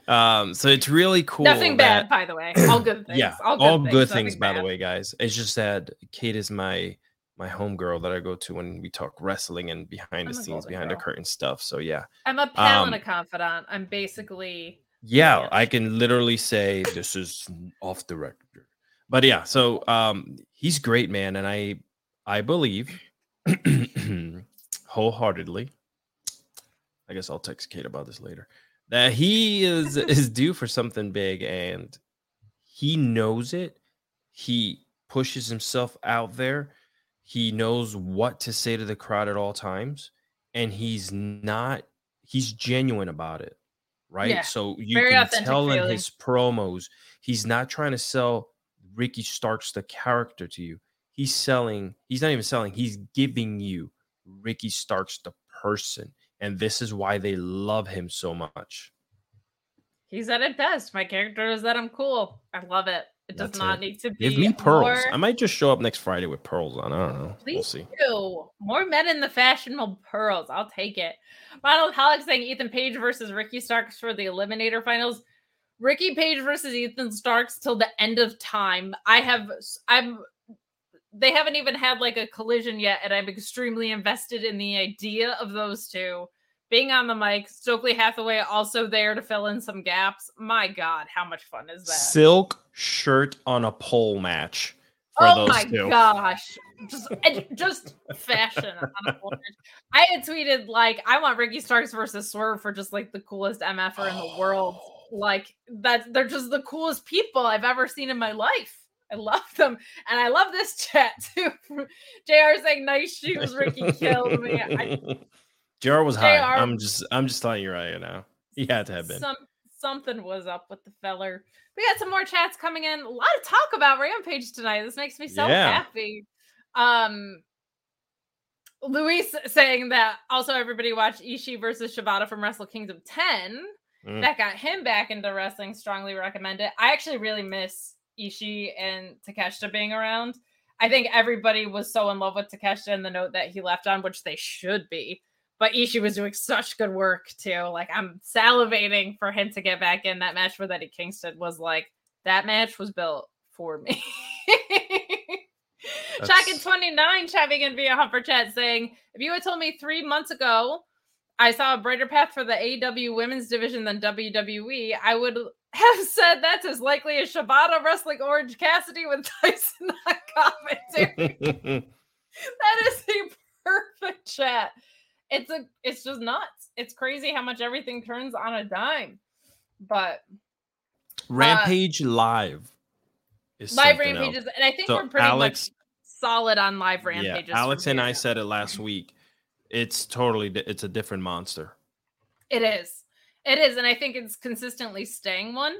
Um, so it's really cool. Nothing bad, by the way. All good things. Yeah, all good all things, good things, by the way, guys. It's just that Kate is my my homegirl that I go to when we talk wrestling and behind I'm the scenes, behind the curtain stuff. So yeah, I'm a pal and a Um, confidant. I'm basically yeah, Yeah. I can literally say this is off the record. But yeah, so um he's great, man, and I I believe wholeheartedly. I guess I'll text Kate about this later. That he is is due for something big and he knows it. He pushes himself out there. He knows what to say to the crowd at all times and he's not he's genuine about it. Right? Yeah, So you can tell in his promos he's not trying to sell Ricky Starks the character to you. He's selling, he's not even selling, he's giving you Ricky Starks the person. And this is why they love him so much. He's at it best. My character is that I'm cool. I love it. It does That's not it. need to be Give me pearls. more- I might just show up next Friday with pearls on. I don't know. We'll see. do. More men in the fashionable pearls. I'll take it. Ronald Halleck saying Ethan Page versus Ricky Starks for the Eliminator Finals. Ricky Page versus Ethan Starks till the end of time. I have, I'm, they haven't even had like a collision yet, and I'm extremely invested in the idea of those two being on the mic. Stokely Hathaway also there to fill in some gaps. My God, how much fun is that? Silk shirt on a pole match for oh those my two. gosh just just fashion on a full match. i had tweeted like i want ricky starks versus swerve for just like the coolest mf'er in the world like that they're just the coolest people i've ever seen in my life i love them and i love this chat too jr saying nice shoes ricky killed me I, JR was high. I'm just I'm just telling you right now. He had to have been. some something was up with the feller. We got some more chats coming in. A lot of talk about Rampage tonight. This makes me so Yeah. happy. Um Luis saying that also everybody watched Ishii versus Shibata from Wrestle Kingdom 10. Mm. That got him back into wrestling. Strongly recommend it. I actually really miss Ishii and Takeshita being around. I think everybody was so in love with Takeshita and the note that he left on, which they should be. But Ishii was doing such good work too. Like I'm salivating for him to get back in. That match with Eddie Kingston was like that match was built for me. That's- 29 chiming in via Humper Chat saying, if you had told me three months ago I saw a brighter path for the AW women's division than WWE, I would have said that's as likely as Shibata wrestling Orange Cassidy with Tyson on commentary. that is a perfect chat. It's a it's just nuts. It's crazy how much everything turns on a dime. But Rampage live. Is live something else. rampages, and I think So we're pretty Alex- much solid on live Yeah, rampages. from Alex and I said it last week. It's totally it's a different monster. It is. It is, and I think it's consistently staying one.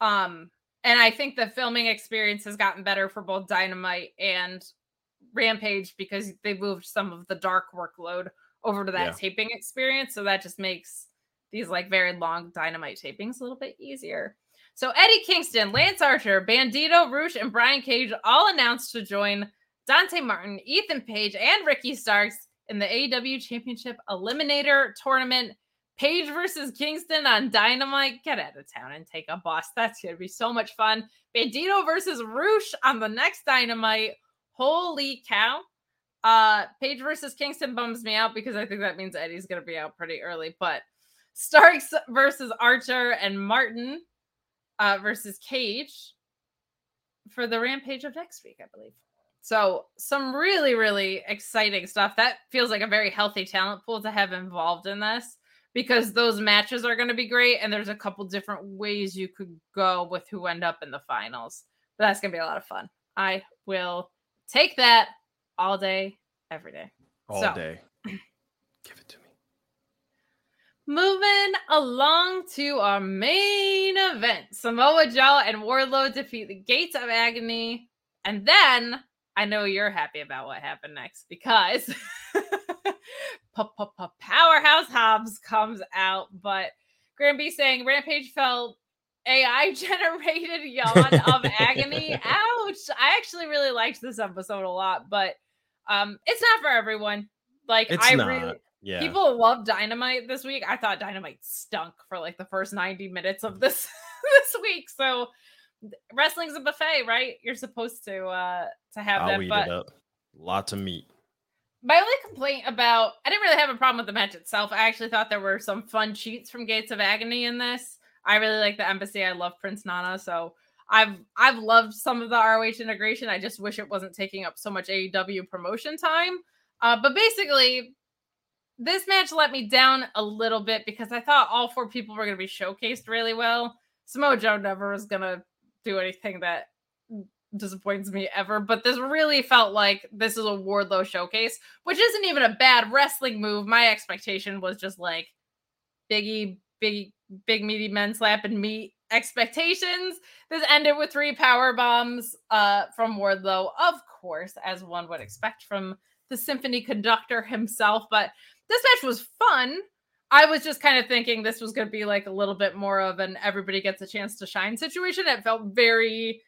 Um, and I think the filming experience has gotten better for both Dynamite and Rampage because they moved some of the dark workload over to that Yeah. taping experience. So that just makes these like very long Dynamite tapings a little bit easier. So Eddie Kingston, Lance Archer, Bandito, Rush, and Brian Cage all announced to join Dante Martin, Ethan Page, and Ricky Starks in the AEW Championship Eliminator Tournament. Page versus Kingston on Dynamite. Get out of town and take a bus. That's going to be so much fun. Bandito versus Rush on the next Dynamite. Holy cow. Uh, Page versus Kingston bums me out because I think that means Eddie's going to be out pretty early. But Starks versus Archer and Martin uh, versus Cage for the Rampage of next week, I believe. So, some really, really exciting stuff. That feels like a very healthy talent pool to have involved in this because those matches are going to be great. And there's a couple different ways you could go with who end up in the finals. But that's going to be a lot of fun. I will take that all day, every day. All So- day. Give it to me. Moving along to our main event Samoa Joe and Wardlow defeat the Gates of Agony. And then I know you're happy about what happened next because Powerhouse Hobbs comes out. But B saying Rampage felt AI generated yawn of agony. Ouch. I actually really liked this episode a lot, but um it's not for everyone. Like It's I not. really Yeah. People love Dynamite this week. I thought Dynamite stunk for like the first 90 minutes of this this week. So wrestling's a buffet, right? You're supposed to uh to have I'll that. But up. Lots of meat. my only complaint about I didn't really have a problem with the match itself. I actually thought there were some fun cheats from Gates of Agony in this. I really like the embassy. I love Prince Nana, so I've I've loved some of the ROH integration. I just wish it wasn't taking up so much AEW promotion time. Uh, but basically, this match let me down a little bit because I thought all four people were going to be showcased really well. Samoa Joe never was going to do anything that disappoints me ever, but this really felt like this is a Wardlow showcase, which isn't even a bad wrestling move. My expectation was just like biggie, big, big meaty men slapping meat expectations. This ended with three power bombs uh, from Wardlow, of course, as one would expect from the symphony conductor himself. But this match was fun. I was just kind of thinking this was going to be like a little bit more of an everybody gets a chance to shine situation. It felt very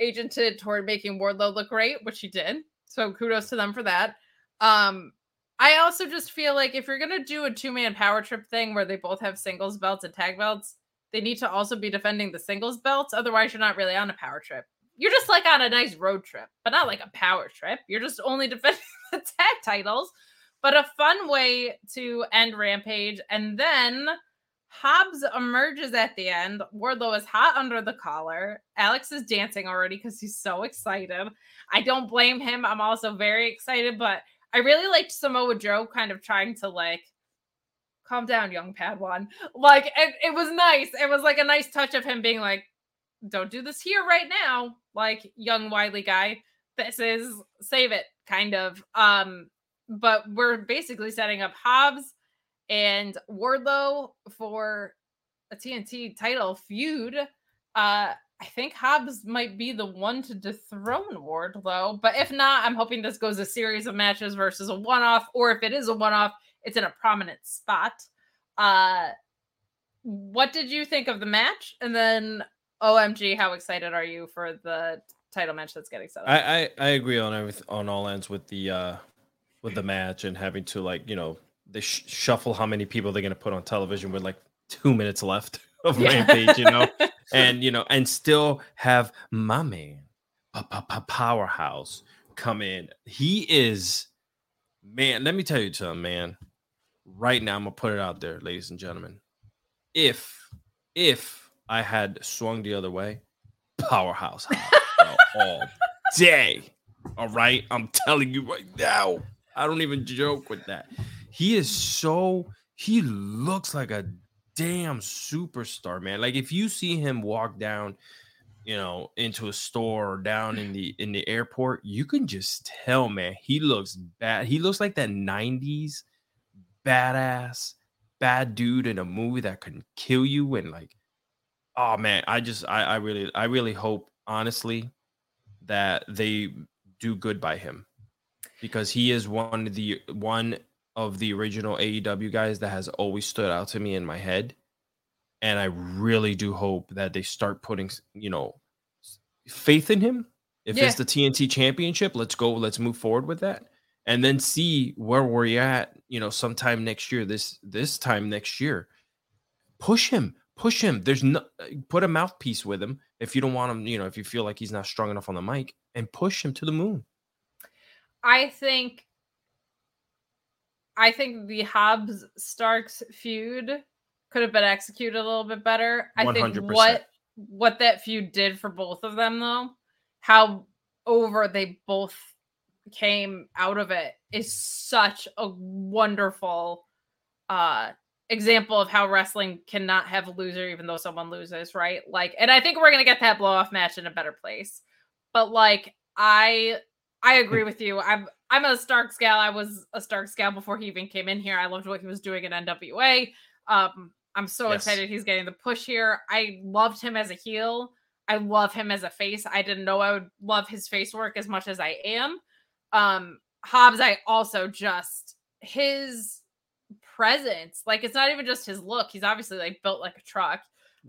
agented toward making Wardlow look great, which he did. So kudos to them for that. Um, I also just feel like if you're gonna do a two man power trip thing where they both have singles belts and tag belts, they need to also be defending the singles belts. Otherwise, you're not really on a power trip. You're just like on a nice road trip, but not like a power trip. You're just only defending the tag titles. But a fun way to end Rampage. And then Hobbs emerges at the end. Wardlow is hot under the collar. Alex is dancing already because he's so excited. I don't blame him. I'm also very excited, but I really liked Samoa Joe kind of trying to like calm down, young Padawan. Like it, it was nice. It was like a nice touch of him being like, don't do this here right now. Like young wily guy. This is save it, kind of. Um, but we're basically setting up Hobbs and Wardlow for a TNT title feud. Uh, I think Hobbs might be the one to dethrone Wardlow, but if not, I'm hoping this goes a series of matches versus a one-off, or if it is a one-off, it's in a prominent spot. Uh, what did you think of the match? And then, OMG, how excited are you for the title match that's getting set up? I, I I agree on everything on all ends with the uh with the match and having to like you know they sh- shuffle how many people they're gonna put on television with like two minutes left of Yeah. Rampage, you know, and you know, and still have my man, powerhouse, come in. He is, man. Let me tell you something, man. Right now, I'm gonna put it out there, ladies and gentlemen. If if I had swung the other way, powerhouse all day. All right, I'm telling you right now. I don't even joke with that. He is so. He looks like a damn superstar, man. Like if you see him walk down, you know, into a store or down in the in the airport, you can just tell, man. He looks bad. He looks like that '90s badass bad dude in a movie that can kill you and like oh man i just i, I really i really hope honestly that they do good by him because he is one of the one of the original aew guys that has always stood out to me in my head. And i really do hope that they start putting you know faith in him. If Yeah. it's the tnt championship let's go let's move forward with that. And then see where we're at you know sometime next year this this time next year. Push him push him. There's no put a mouthpiece with him if you don't want him you know if you feel like he's not strong enough on the mic and push him to the moon I think I think the Hobbs Starks feud could have been executed a little bit better. I think 100%. what what that feud did for both of them though, how over they both came out of it is such a wonderful uh example of how wrestling cannot have a loser even though someone loses, right? Like and I think we're going to get that blow off match in a better place. But like I I agree with you. I'm I'm a Stark gal. I was a Stark gal before he even came in here. I loved what he was doing at NWA. Um I'm so Yes. excited he's getting the push here. I loved him as a heel. I love him as a face. I didn't know I would love his face work as much as I am. Um Hobbs, I also just his presence, like it's not even just his look. He's obviously like built like a truck.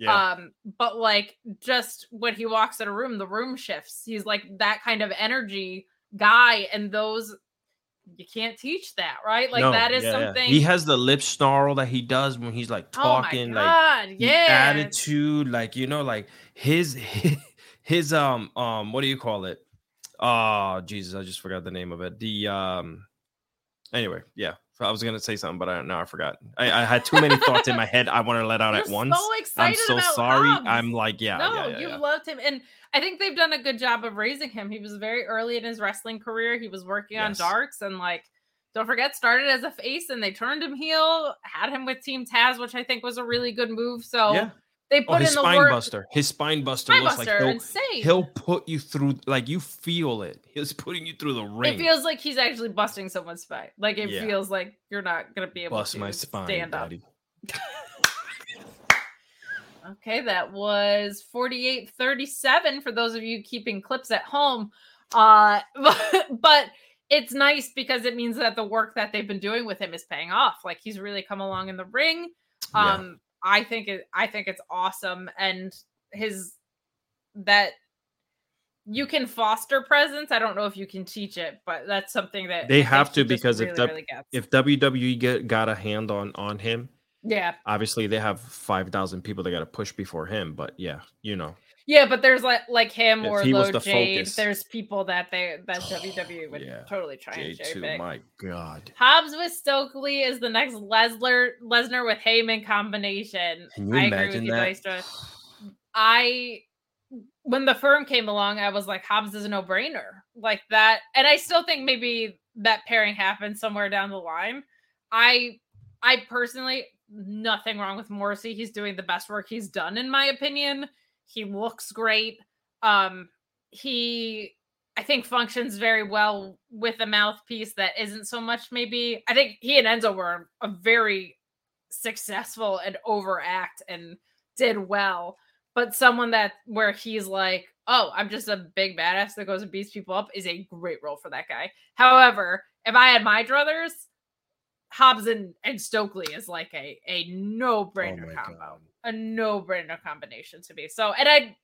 Um, but like just when he walks in a room, the room shifts. He's like that kind of energy guy, and those you can't teach that, right? Like No, that is yeah, yeah. something He has the lip snarl that he does when he's like talking, Oh my talking, like God, yeah. attitude, like you know, like his his um um what do you call it? Oh Jesus, I just forgot the name of it. The um anyway, yeah. I was gonna say something, but I now I forgot. I, I had too many thoughts in my head. I want to let out You're at once. so excited I'm so about sorry. Hobbs. I'm like, yeah, no, yeah, yeah, you yeah. loved him, and I think they've done a good job of raising him. He was very early in his wrestling career. He was working on Yes. darks, and like, don't forget, started as a face, and they turned him heel. Had him with Team Taz, which I think was a mm. really good move. So yeah. They Oh, put his in the spine work. buster. His spine buster Spine looks like buster, he'll, insane. he'll put you through like you feel it. He's putting you through the ring. It feels like he's actually busting someone's spine. Like it Yeah. feels like you're not gonna be able Bust to my spine, stand up. Okay, that was 4837 for those of you keeping clips at home. Uh but, but it's nice because it means that the work that they've been doing with him is paying off. Like he's really come along in the ring. Yeah. I think it I think it's awesome and his that you can foster presence. I don't know if you can teach it, but that's something that They have to because if really, the- really. If WWE get, got a hand on on him, yeah. obviously they have five thousand people they got to push before him. But yeah, you know, Yeah, but there's like like him If or Low the Jade. focus. There's people that they that WWE would yeah. totally try J and cherry pick. My God, Hobbs with Stokely is the next Lesnar Lesnar with Heyman combination. Can you I agree with imagine you, that? Dystra. I when the firm came along, I was like, Hobbs is a no brainer like that, and I still think maybe that pairing happens somewhere down the line. I I personally nothing wrong with Morrissey. He's doing the best work he's done in my opinion. He looks great. Um he I think functions very well with a mouthpiece that isn't so much maybe I think he and Enzo were a very successful and overact and did well. But someone that where he's like, oh, I'm just a big badass that goes and beats people up is a great role for that guy. However, if I had my druthers, Hobbs and, and Stokely is like a a no brainer Oh combo, God. A no brainer combination to me. So, and I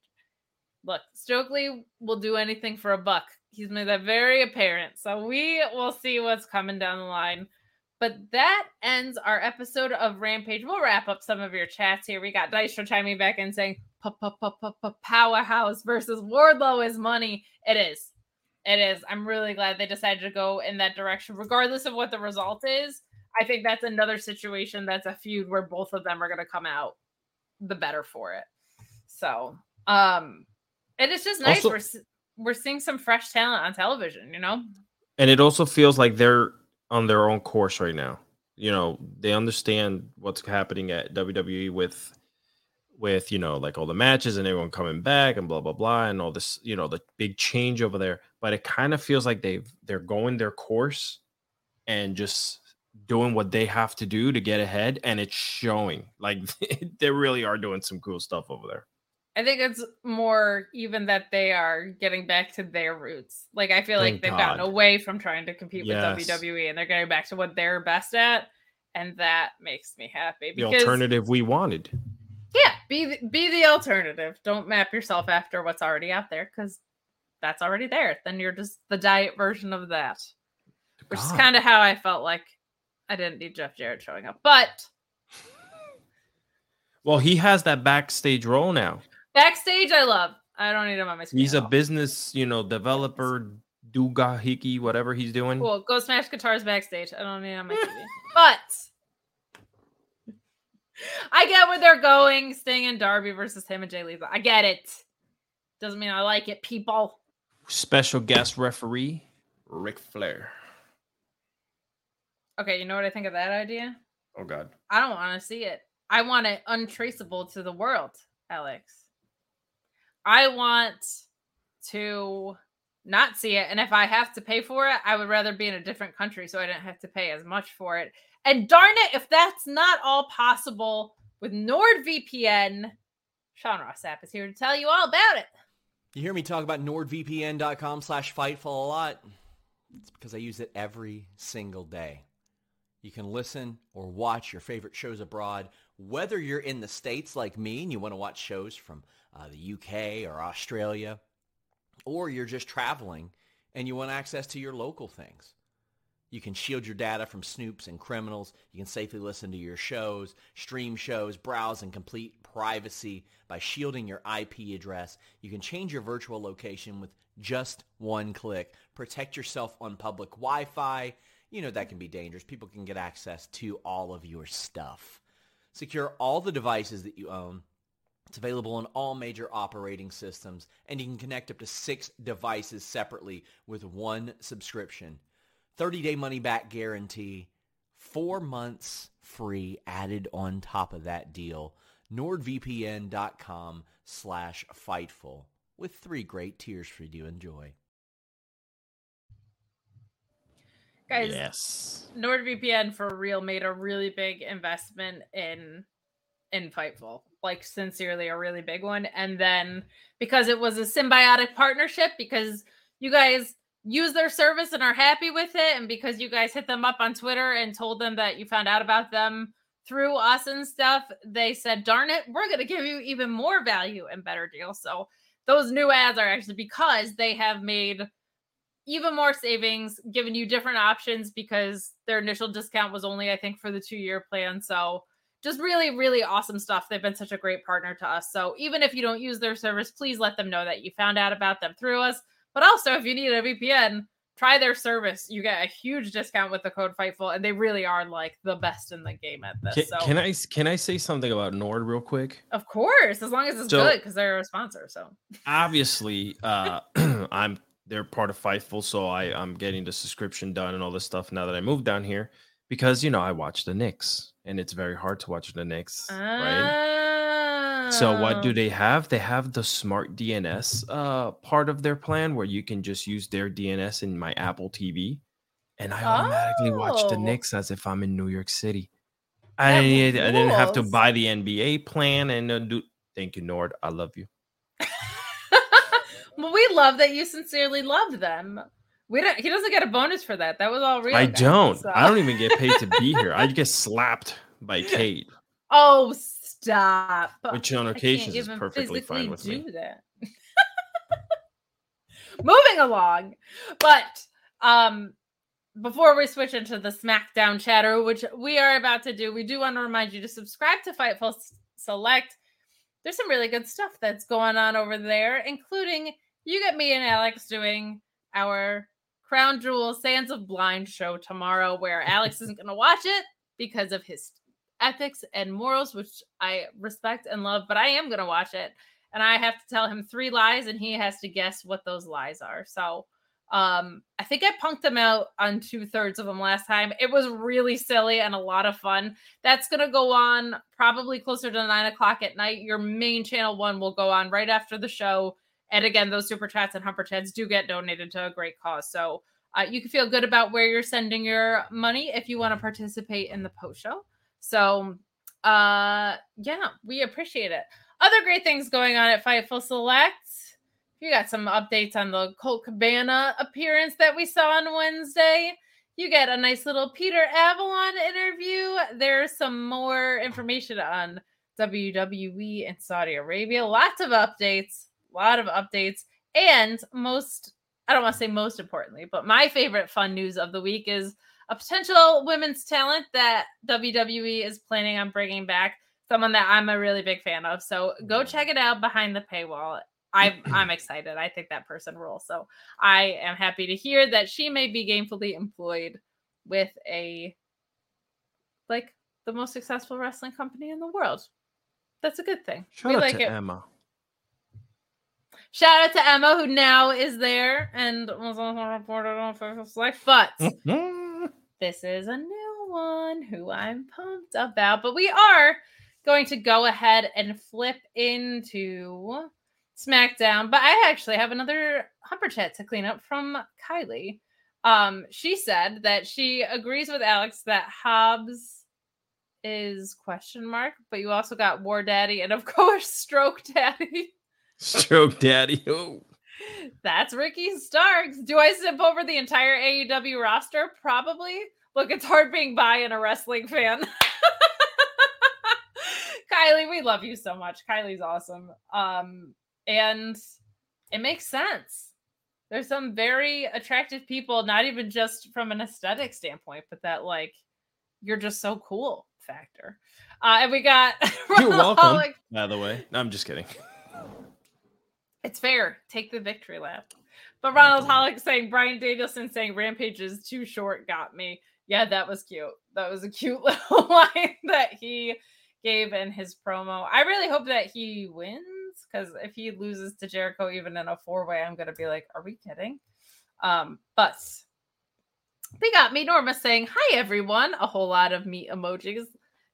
look, Stokely will do anything for a buck. He's made that very apparent. So we will see what's coming down the line. But that ends our episode of Rampage. We'll wrap up some of your chats here. We got Dystro chiming back in saying powerhouse versus Wardlow is money. It is. It is. I'm really glad they decided to go in that direction, regardless of what the result is. I think that's another situation that's a feud where both of them are going to come out the better for it. So, um, and it's just nice. Also- we're we're seeing some fresh talent on television. You know, and it also feels like they're on their own course right now. You know, they understand what's happening at WWE with with you know like all the matches and everyone coming back and blah blah blah and all this you know the big change over there but it kind of feels like they've they're going their course and just doing what they have to do to get ahead and it's showing like they really are doing some cool stuff over there I think it's more even that they are getting back to their roots. Like I feel like they've gotten away from trying to compete Yes. with WWE and they're getting back to what they're best at, and that makes me happy. the alternative we wanted yeah, be the, be the alternative. Don't map yourself after what's already out there because that's already there. Then you're just the diet version of that, which is kind of how I felt like I didn't need Jeff Jarrett showing up, but. well he has that backstage role now Backstage, I love. I don't need him on my screen. He's a business, you know, developer, Duga Hiki, whatever he's doing. Cool. Go smash guitars backstage. I don't need him on my TV. but I get where they're going. Sting and Darby versus him and Jay Lethal. I get it. Doesn't mean I like it, people. Special guest referee, Ric Flair. Okay, you know what I think of that idea? Oh God. I don't want to see it. I want it untraceable to the world, Alex. I want to not see it. And if I have to pay for it, I would rather be in a different country so I didn't have to pay as much for it. And darn it, if that's not all possible with NordVPN, Sean Ross Sapp is here to tell you all about it. You hear me talk about nordvpn.com slash fightful a lot? It's because I use it every single day. You can listen or watch your favorite shows abroad, whether you're in the States like me and you want to watch shows from uh, the UK or Australia, or you're just traveling and you want access to your local things. You can shield your data from snoops and criminals. You can safely listen to your shows, stream shows, browse in complete privacy by shielding your IP address. You can change your virtual location with just one click. Protect yourself on public Wi-Fi you know that can be dangerous. People can get access to all of your stuff. Secure all the devices that you own. It's available on all major operating systems, and you can connect up to six devices separately with one subscription. 30-day money-back guarantee, four months free added on top of that deal. NordVPN.com slash Fightful with three great tiers for you to enjoy. Guys, Yes. NordVPN for real made a really big investment in in Fightful. Like sincerely a really big one. And then because it was a symbiotic partnership, because you guys use their service and are happy with it, and because you guys hit them up on Twitter and told them that you found out about them through us and stuff, they said, darn it, we're gonna give you even more value and better deals. So those new ads are actually because they have made even more savings, giving you different options because their initial discount was only, I think, for the two year plan. So just really, really awesome stuff. They've been such a great partner to us. So even if you don't use their service, please let them know that you found out about them through us. But also, if you need a VPN, try their service. You get a huge discount with the code Fightful, and they really are like the best in the game at this. Can, so can I can I say something about Nord real quick? of course, as long as it's So- good, because they're a sponsor. So Obviously, uh, I'm they're part of Fightful, so I I'm getting the subscription done and all this stuff now that I moved down here because you know I watch the Knicks and it's very hard to watch the Knicks, right? So what do Oh. they have? They have the smart DNS uh, part of their plan where you can just use their DNS in my Apple TV, and I automatically watch the Oh. Knicks as if I'm in New York City. I I didn't have to buy the NBA plan and uh, do. Thank you, Nord. I love you. Well, we love that you sincerely loved them. We don't. He doesn't get a bonus for that. That was all real. I guys, don't. so- I don't even get paid to be here. I get slapped by Kate, Oh, stop! which on occasions is perfectly fine with me. do that. Moving along, but um, before we switch into the SmackDown chatter, which we are about to do, we do want to remind you to subscribe to Fightful Select. There's some really good stuff that's going on over there, including you get me and Alex doing our Crown Jewel Sands of Blind show tomorrow, where Alex isn't going to watch it because of his ethics and morals, which I respect and love, but I am going to watch it. And I have to tell him three lies, and he has to guess what those lies are. So um, I think I punked him out on two thirds of them last time. It was really silly and a lot of fun. That's going to go on probably closer to nine o'clock at night. Your main channel one will go on right after the show. And again, those super chats and humper chats do get donated to a great cause. So uh, you can feel good about where you're sending your money if you want to participate in the post show. So uh yeah, we appreciate it. Other great things going on at Fightful Select. You got some updates on the Colt Cabana appearance that we saw on Wednesday. You get a nice little Peter Avalon interview. There's some more information on WWE in Saudi Arabia. Lots of updates, a lot of updates. And most, I don't want to say most importantly, but my favorite fun news of the week is a potential women's talent that WWE is planning on bringing back. Someone that I'm a really big fan of. So go mm. check it out behind the paywall. I, I'm excited. I think that person rules. So I am happy to hear that she may be gainfully employed with a like the most successful wrestling company in the world. That's a good thing. Shout we out like to it. Emma. Shout out to Emma, who now is there and was also reported on Facebook Select. But this is a new one who I'm pumped about. But we are going to go ahead and flip into SmackDown. But I actually have another Humper chat to clean up from Kylie. Um, she said that she agrees with Alex that Hobbs is question mark, but you also got War Daddy and of course Stroke Daddy. Stroke Daddy. Oh. That's Ricky Starks. Do I zip over the entire AEW roster? Probably. Look, it's hard being bi and a wrestling fan. Kylie, we love you so much. Kylie's awesome. Um, and it makes sense. There's some very attractive people, not even just from an aesthetic standpoint, but that like you're just so cool factor. Uh, and we got You're welcome. By the way, no, I'm just kidding. It's fair. Take the victory lap. But Ronald Hollick saying Bryan Danielson saying Rampage is too short got me. Yeah, that was cute. That was a cute little line that he gave in his promo. I really hope that he wins because if he loses to Jericho even in a four way, I'm gonna be like, are we kidding? Um, but they got me Norma saying, Hi everyone, a whole lot of meat emojis.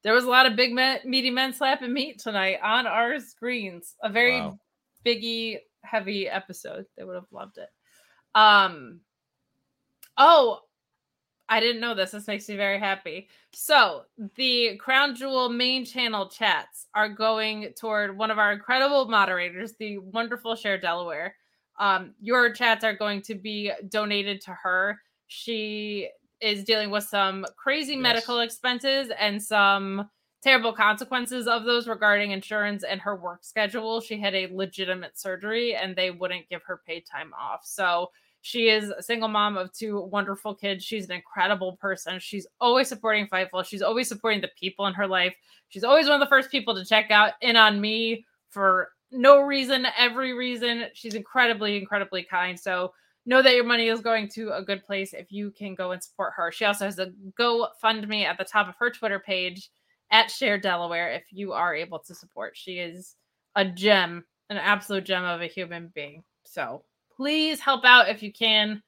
There was a lot of big men, meaty men slapping meat tonight on our screens. A very wow. Biggie heavy episode. They would have loved it. Um oh, I didn't know this. This makes me very happy. So, the Crown Jewel main channel chats are going toward one of our incredible moderators, the wonderful Share Delaware. Um, your chats are going to be donated to her. She is dealing with some crazy yes. medical expenses and some terrible consequences of those regarding insurance and her work schedule. She had a legitimate surgery and they wouldn't give her paid time off. So she is a single mom of two wonderful kids. She's an incredible person. She's always supporting Fightful. She's always supporting the people in her life. She's always one of the first people to check out in on me for no reason, every reason. She's incredibly, incredibly kind. So know that your money is going to a good place if you can go and support her. She also has a GoFundMe at the top of her Twitter page at Share Delaware if you are able to support. She is a gem, an absolute gem of a human being. So please help out if you can.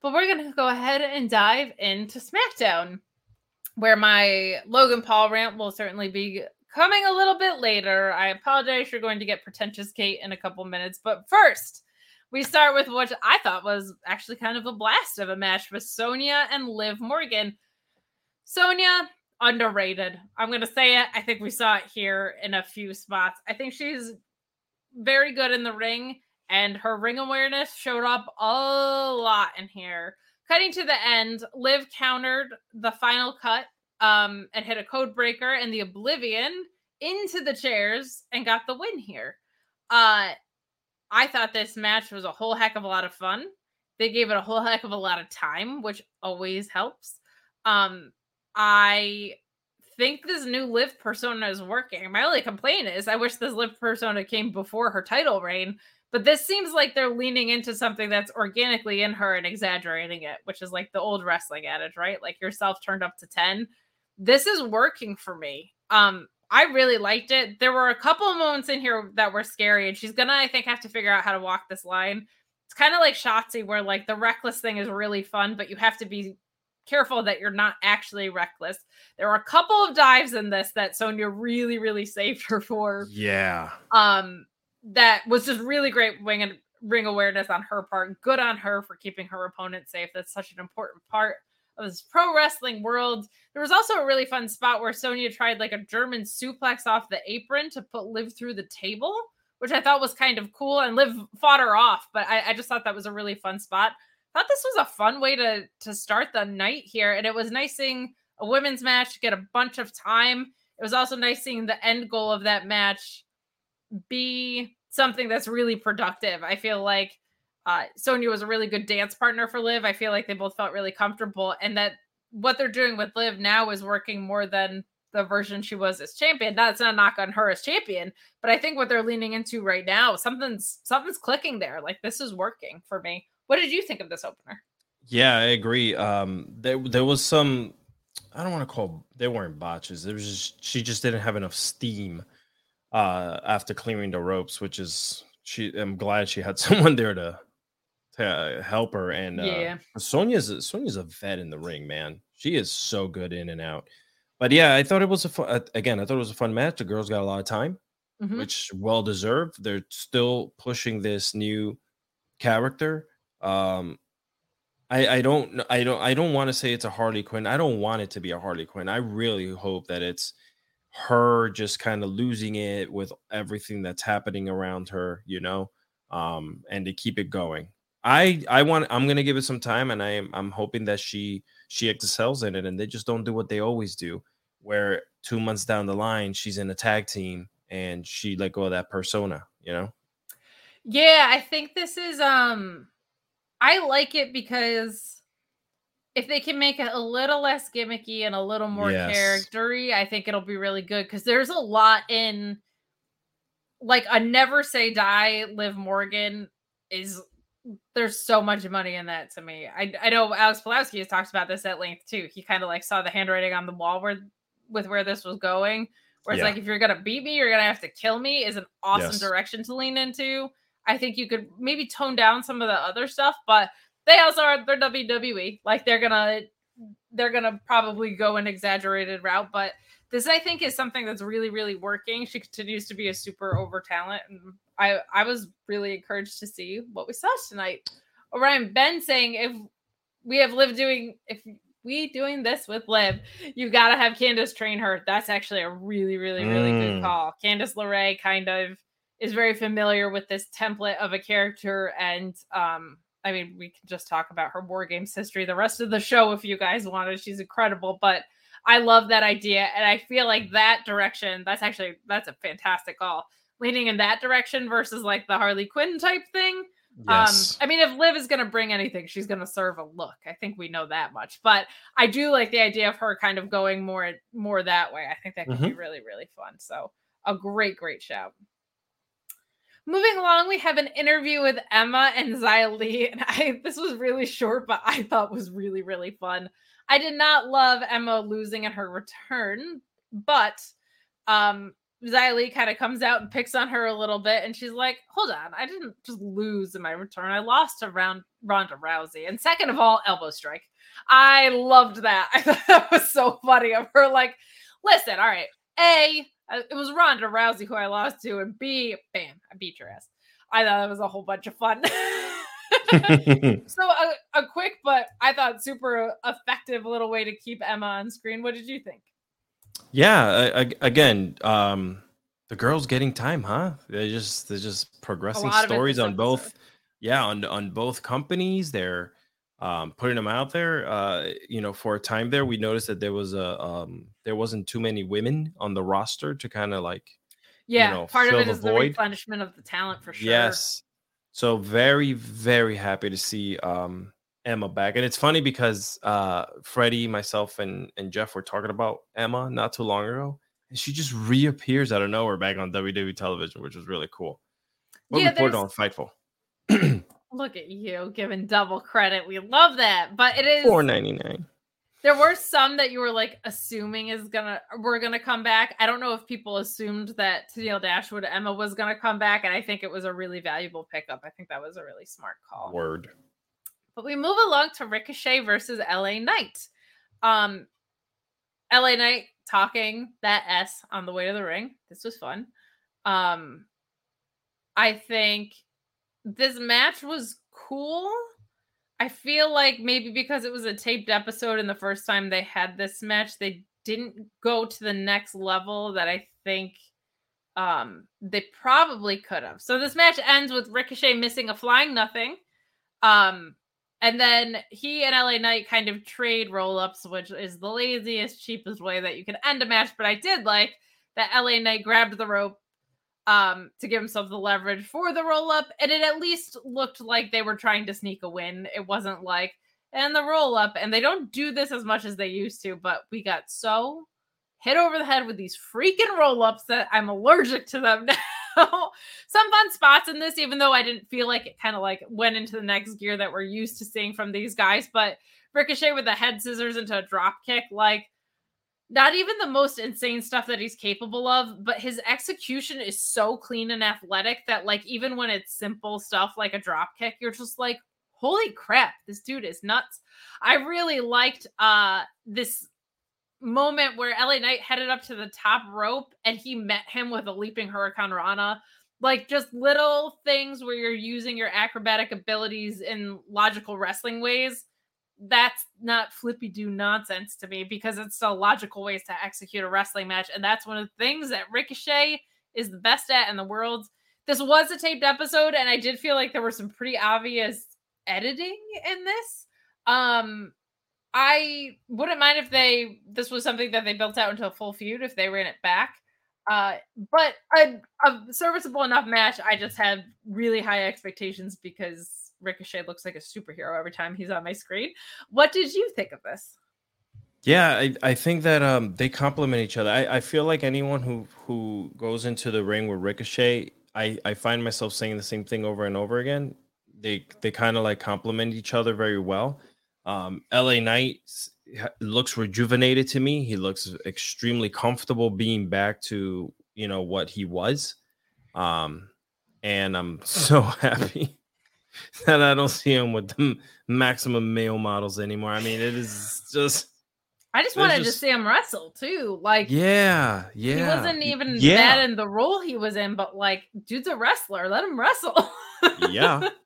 But we're going to go ahead and dive into SmackDown, where my Logan Paul rant will certainly be coming a little bit later. I apologize. You're going to get pretentious Kate in a couple minutes. But first, we start with what I thought was actually kind of a blast of a match with Sonya and Liv Morgan. Sonya, underrated. I'm going to say it. I think we saw it here in a few spots. I think she's very good in the ring, and her ring awareness showed up a lot in here. Cutting to the end, Liv countered the final cut um, and hit a code breaker and the Oblivion into the chairs and got the win here. Uh, I thought this match was a whole heck of a lot of fun. They gave it a whole heck of a lot of time, which always helps. Um, I think this new Liv persona is working. My only complaint is I wish this Liv persona came before her title reign, but this seems like they're leaning into something that's organically in her and exaggerating it, which is like the old wrestling adage, right? Like yourself turned up to 10. This is working for me. Um, I really liked it. There were a couple moments in here that were scary, and she's gonna, I think, have to figure out how to walk this line. It's kind of like Shotzi, where like the reckless thing is really fun, but you have to be careful that you're not actually reckless. There were a couple of dives in this that Sonya really, really saved her for. Yeah. Um, that was just really great wing and ring awareness on her part. Good on her for keeping her opponent safe. That's such an important part of this pro wrestling world. There was also a really fun spot where Sonya tried like a German suplex off the apron to put Liv through the table, which I thought was kind of cool. And Liv fought her off, but I, I just thought that was a really fun spot. Thought this was a fun way to to start the night here, and it was nice seeing a women's match get a bunch of time. It was also nice seeing the end goal of that match be something that's really productive. I feel like uh, was a really good dance partner for Liv. I feel like they both felt really comfortable, and that what they're doing with Liv now is working more than the version she was as champion. That's not a knock on her as champion, but I think what they're leaning into right now, something's something's clicking there. Like this is working for me. What did you think of this opener? Yeah, I agree. Um, there there was some. I don't want to call they weren't botches. There was just she just didn't have enough steam uh after clearing the ropes, which is she I'm glad she had someone there to to uh, help her. And uh, Yeah. Sonya's a, Sonya's a vet in the ring, man. She is so good in and out. But yeah, I thought it was a fun. Again, I thought it was a fun match. The girls got a lot of time, Mhm. which well deserved. They're still pushing this new character. Um, I I don't I don't I don't want to say it's a Harley Quinn. I don't want it to be a Harley Quinn. I really hope that it's her just kind of losing it with everything that's happening around her, you know, um, and to keep it going. I I want I'm gonna give it some time, and I am I'm hoping that she she excels in it, and they just don't do what they always do, where two months down the line she's in a tag team and she let go of that persona, you know. Yeah, I think this is um I like it because if they can make it a little less gimmicky and a little more Yes. charactery, I think it'll be really good because there's a lot in like a never say die Liv Morgan is there's so much money in that to me. I I know Alex Pulowski has talked about this at length too. He kind of like saw the handwriting on the wall where with where this was going. Where it's Yeah. like if you're gonna beat me, you're gonna have to kill me is an awesome Yes. direction to lean into. I think you could maybe tone down some of the other stuff, but they also are they're WWE. Like they're gonna they're gonna probably go an exaggerated route, but this I think is something that's really, really working. She continues to be a super over talent, and I I was really encouraged to see what we saw tonight. Orion Ben saying if we have Liv doing if we doing this with Liv, you've got to have Candace train her. That's actually a really, really, really good Mm. call. Candace LeRae kind of is very familiar with this template of a character, and um, I mean, we can just talk about her war games history the rest of the show if you guys wanted. She's incredible, but I love that idea, and I feel like that direction. That's actually that's a fantastic call. Leaning in that direction versus like the Harley Quinn type thing. Yes. Um, I mean, if Liv is going to bring anything, she's going to serve a look. I think we know that much. But I do like the idea of her kind of going more more that way. I think that could be really really fun. So a great great shout. Moving along, we have an interview with Emma and Xia and I this was really short, but I thought was really really fun. I did not love Emma losing at her return, but um Xia kind of comes out and picks on her a little bit, and she's like, "Hold on, I didn't just lose in my return. I lost to round Ronda Rousey, and second of all, elbow strike. I loved that. I thought that was so funny of her. Like, listen, all right, a it was Ronda Rousey who I lost to, and B, bam, I beat your ass. I thought that was a whole bunch of fun. so a, a quick but I thought super effective little way to keep Emma on screen. What did you think? yeah, I, I, again, um, the girls getting time, huh? They're just they're just progressing lot of it stories on both. Yeah, on on both companies, they're um, putting them out there. Uh, you know, for a time there, we noticed that there was a um, there wasn't too many women on the roster to kind of like Yeah, know, part of it the is the void. replenishment of the talent for sure. Yes. So very, very happy to see um Emma back. And it's funny because uh Freddie, myself, and, and Jeff were talking about Emma not too long ago. And she just reappears out of nowhere back on WWE television, which was really cool. What Yeah, there's- on Fightful? Look at you giving double credit. We love that. But it is Four ninety nine. there were some that you were like assuming is gonna we're gonna come back. I don't know if people assumed that Tennille Dashwood Emma was gonna come back, and I think it was a really valuable pickup. I think that was a really smart call. Word. But we move along to Ricochet versus LA Knight. Um LA Knight talking that S on the way to the ring. This was fun. Um I think this match was cool. I feel like maybe because it was a taped episode and the first time they had this match, they didn't go to the next level that I think um they probably could have. So this match ends with Ricochet missing a flying nothing. Um and then he and LA Knight kind of trade roll ups, which is the laziest, cheapest way that you can end a match. But I did like that LA Knight grabbed the rope um, to give himself the leverage for the roll up. And it at least looked like they were trying to sneak a win. It wasn't like, and the roll up. And they don't do this as much as they used to, but we got so hit over the head with these freaking roll ups that I'm allergic to them now. Some fun spots in this, even though I didn't feel like it kind of like went into the next gear that we're used to seeing from these guys. But Ricochet with the head scissors into a drop kick, like not even the most insane stuff that he's capable of, but his execution is so clean and athletic that like even when it's simple stuff like a drop kick, you're just like, holy crap, this dude is nuts. I really liked uh this moment where LA Knight headed up to the top rope and he met him with a leaping hurricane rana. Like just little things where you're using your acrobatic abilities in logical wrestling ways that's not flippy do nonsense to me because it's still logical ways to execute a wrestling match. And that's one of the things that Ricochet is the best at in the world. This was a taped episode, and I did feel like there were some pretty obvious editing in this. Um, I wouldn't mind if they this was something that they built out into a full feud if they ran it back. Uh, but a, a serviceable enough match. I just had really high expectations because Ricochet looks like a superhero every time he's on my screen. What did you think of this? Yeah, I, I think that um they complement each other. I, I feel like anyone who who goes into the ring with Ricochet, I, I find myself saying the same thing over and over again. They they kind of like complement each other very well. Um, LA Knight looks rejuvenated to me. He looks extremely comfortable being back to you know what he was. Um, and I'm so happy that I don't see him with the maximum male models anymore. I mean, it is just. I just wanted just, to see him wrestle too. Like, yeah, yeah. He wasn't even yeah. bad in the role he was in, but like, dude's a wrestler. Let him wrestle. yeah.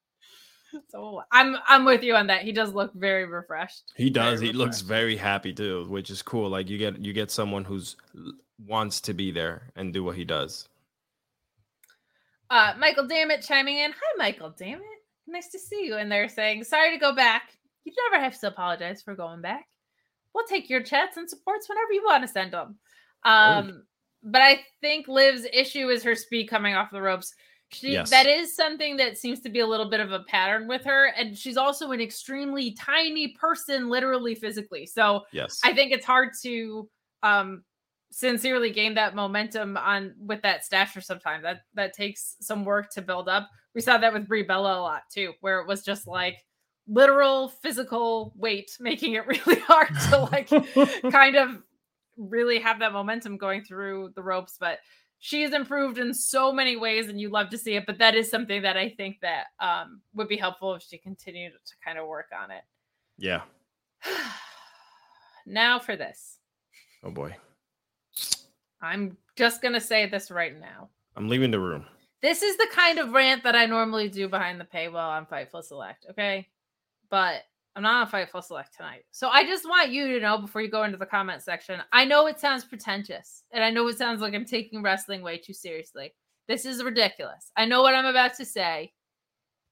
So I'm I'm with you on that. He does look very refreshed. He does. He refreshed. looks very happy too, which is cool. Like you get you get someone who's wants to be there and do what he does. Uh, Michael Dammit chiming in. Hi, Michael Dammit nice to see you. And they're saying, sorry to go back. You never have to apologize for going back. We'll take your chats and supports whenever you want to send them. Um, but I think Liv's issue is her speed coming off the ropes. She, yes. That is something that seems to be a little bit of a pattern with her. And she's also an extremely tiny person, literally physically. So yes. I think it's hard to um, sincerely gain that momentum on with that stature sometimes. That that takes some work to build up we saw that with Brie Bella a lot too, where it was just like literal physical weight, making it really hard to like kind of really have that momentum going through the ropes. But she's improved in so many ways, and you love to see it. But that is something that I think that um, would be helpful if she continued to kind of work on it. Yeah. now for this. Oh boy. I'm just gonna say this right now. I'm leaving the room. This is the kind of rant that I normally do behind the paywall on Fightful Select, okay? But I'm not on Fightful Select tonight. So I just want you to know before you go into the comment section. I know it sounds pretentious, and I know it sounds like I'm taking wrestling way too seriously. This is ridiculous. I know what I'm about to say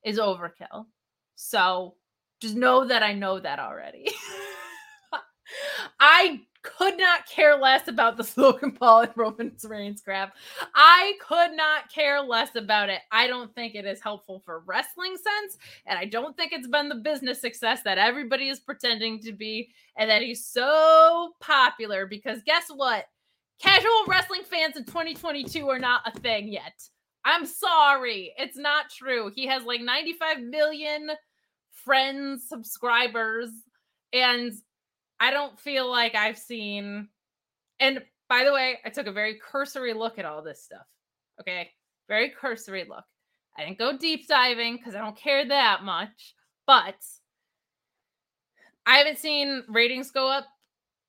is overkill. So just know that I know that already. I could not care less about the Logan Paul and Roman Reigns crap. I could not care less about it. I don't think it is helpful for wrestling sense, and I don't think it's been the business success that everybody is pretending to be, and that he's so popular. Because guess what? Casual wrestling fans in 2022 are not a thing yet. I'm sorry, it's not true. He has like 95 million friends, subscribers, and I don't feel like I've seen. And by the way, I took a very cursory look at all this stuff. Okay. Very cursory look. I didn't go deep diving because I don't care that much, but I haven't seen ratings go up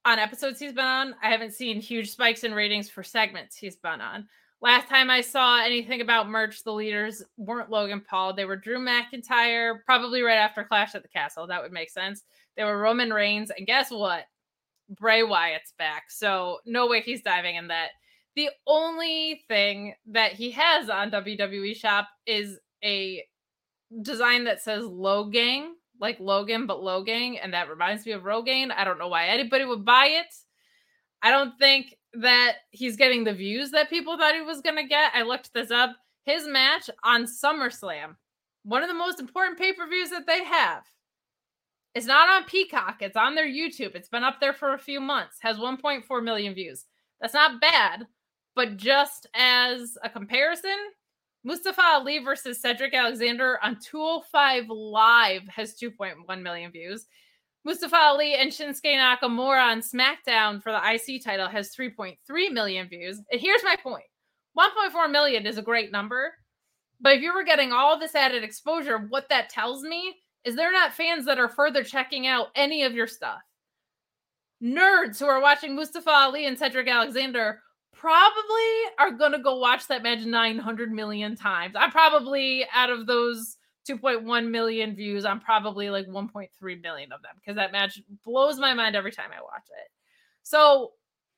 on episodes he's been on. I haven't seen huge spikes in ratings for segments he's been on. Last time I saw anything about merch, the leaders weren't Logan Paul. They were Drew McIntyre, probably right after Clash at the Castle. That would make sense. They were Roman Reigns. And guess what? Bray Wyatt's back. So no way he's diving in that. The only thing that he has on WWE Shop is a design that says Logang, like Logan, but Logang. And that reminds me of Rogaine. I don't know why anybody would buy it. I don't think that he's getting the views that people thought he was going to get. I looked this up. His match on SummerSlam, one of the most important pay per views that they have, it's not on Peacock. It's on their YouTube. It's been up there for a few months. Has 1.4 million views. That's not bad, but just as a comparison, Mustafa Ali versus Cedric Alexander on 205 Live has 2.1 million views. Mustafa Ali and Shinsuke Nakamura on SmackDown for the IC title has 3.3 million views. And here's my point 1.4 million is a great number. But if you were getting all this added exposure, what that tells me is they're not fans that are further checking out any of your stuff. Nerds who are watching Mustafa Ali and Cedric Alexander probably are going to go watch that match 900 million times. I probably, out of those 2.1 million views, I'm probably like 1.3 million of them because that match blows my mind every time I watch it. So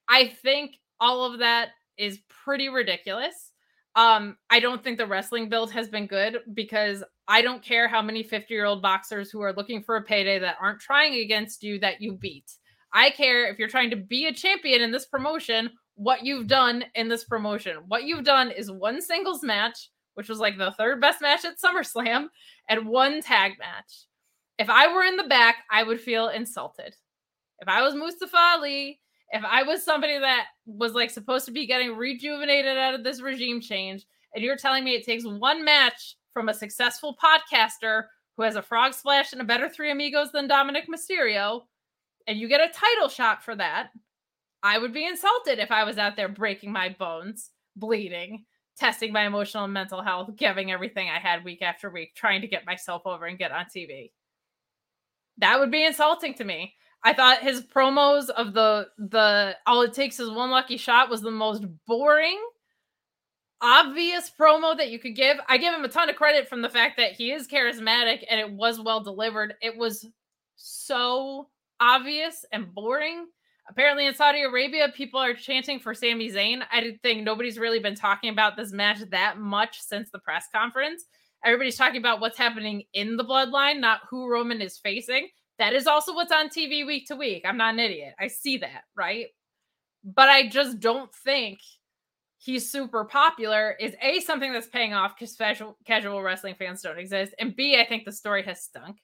I think all of that is pretty ridiculous. Um, I don't think the wrestling build has been good because I don't care how many 50 year old boxers who are looking for a payday that aren't trying against you that you beat. I care if you're trying to be a champion in this promotion, what you've done in this promotion. What you've done is one singles match, which was like the third best match at SummerSlam, and one tag match. If I were in the back, I would feel insulted. If I was Mustafa Ali, if I was somebody that was like supposed to be getting rejuvenated out of this regime change, and you're telling me it takes one match from a successful podcaster who has a frog splash and a better three amigos than Dominik Mysterio, and you get a title shot for that, I would be insulted if I was out there breaking my bones, bleeding, testing my emotional and mental health, giving everything I had week after week, trying to get myself over and get on TV. That would be insulting to me. I thought his promos of the the all it takes is one lucky shot was the most boring, obvious promo that you could give. I give him a ton of credit from the fact that he is charismatic and it was well delivered. It was so obvious and boring. Apparently, in Saudi Arabia, people are chanting for Sami Zayn. I think nobody's really been talking about this match that much since the press conference. Everybody's talking about what's happening in the bloodline, not who Roman is facing. That is also what's on TV week to week. I'm not an idiot. I see that, right? But I just don't think he's super popular is A, something that's paying off because casual, casual wrestling fans don't exist. And B, I think the story has stunk.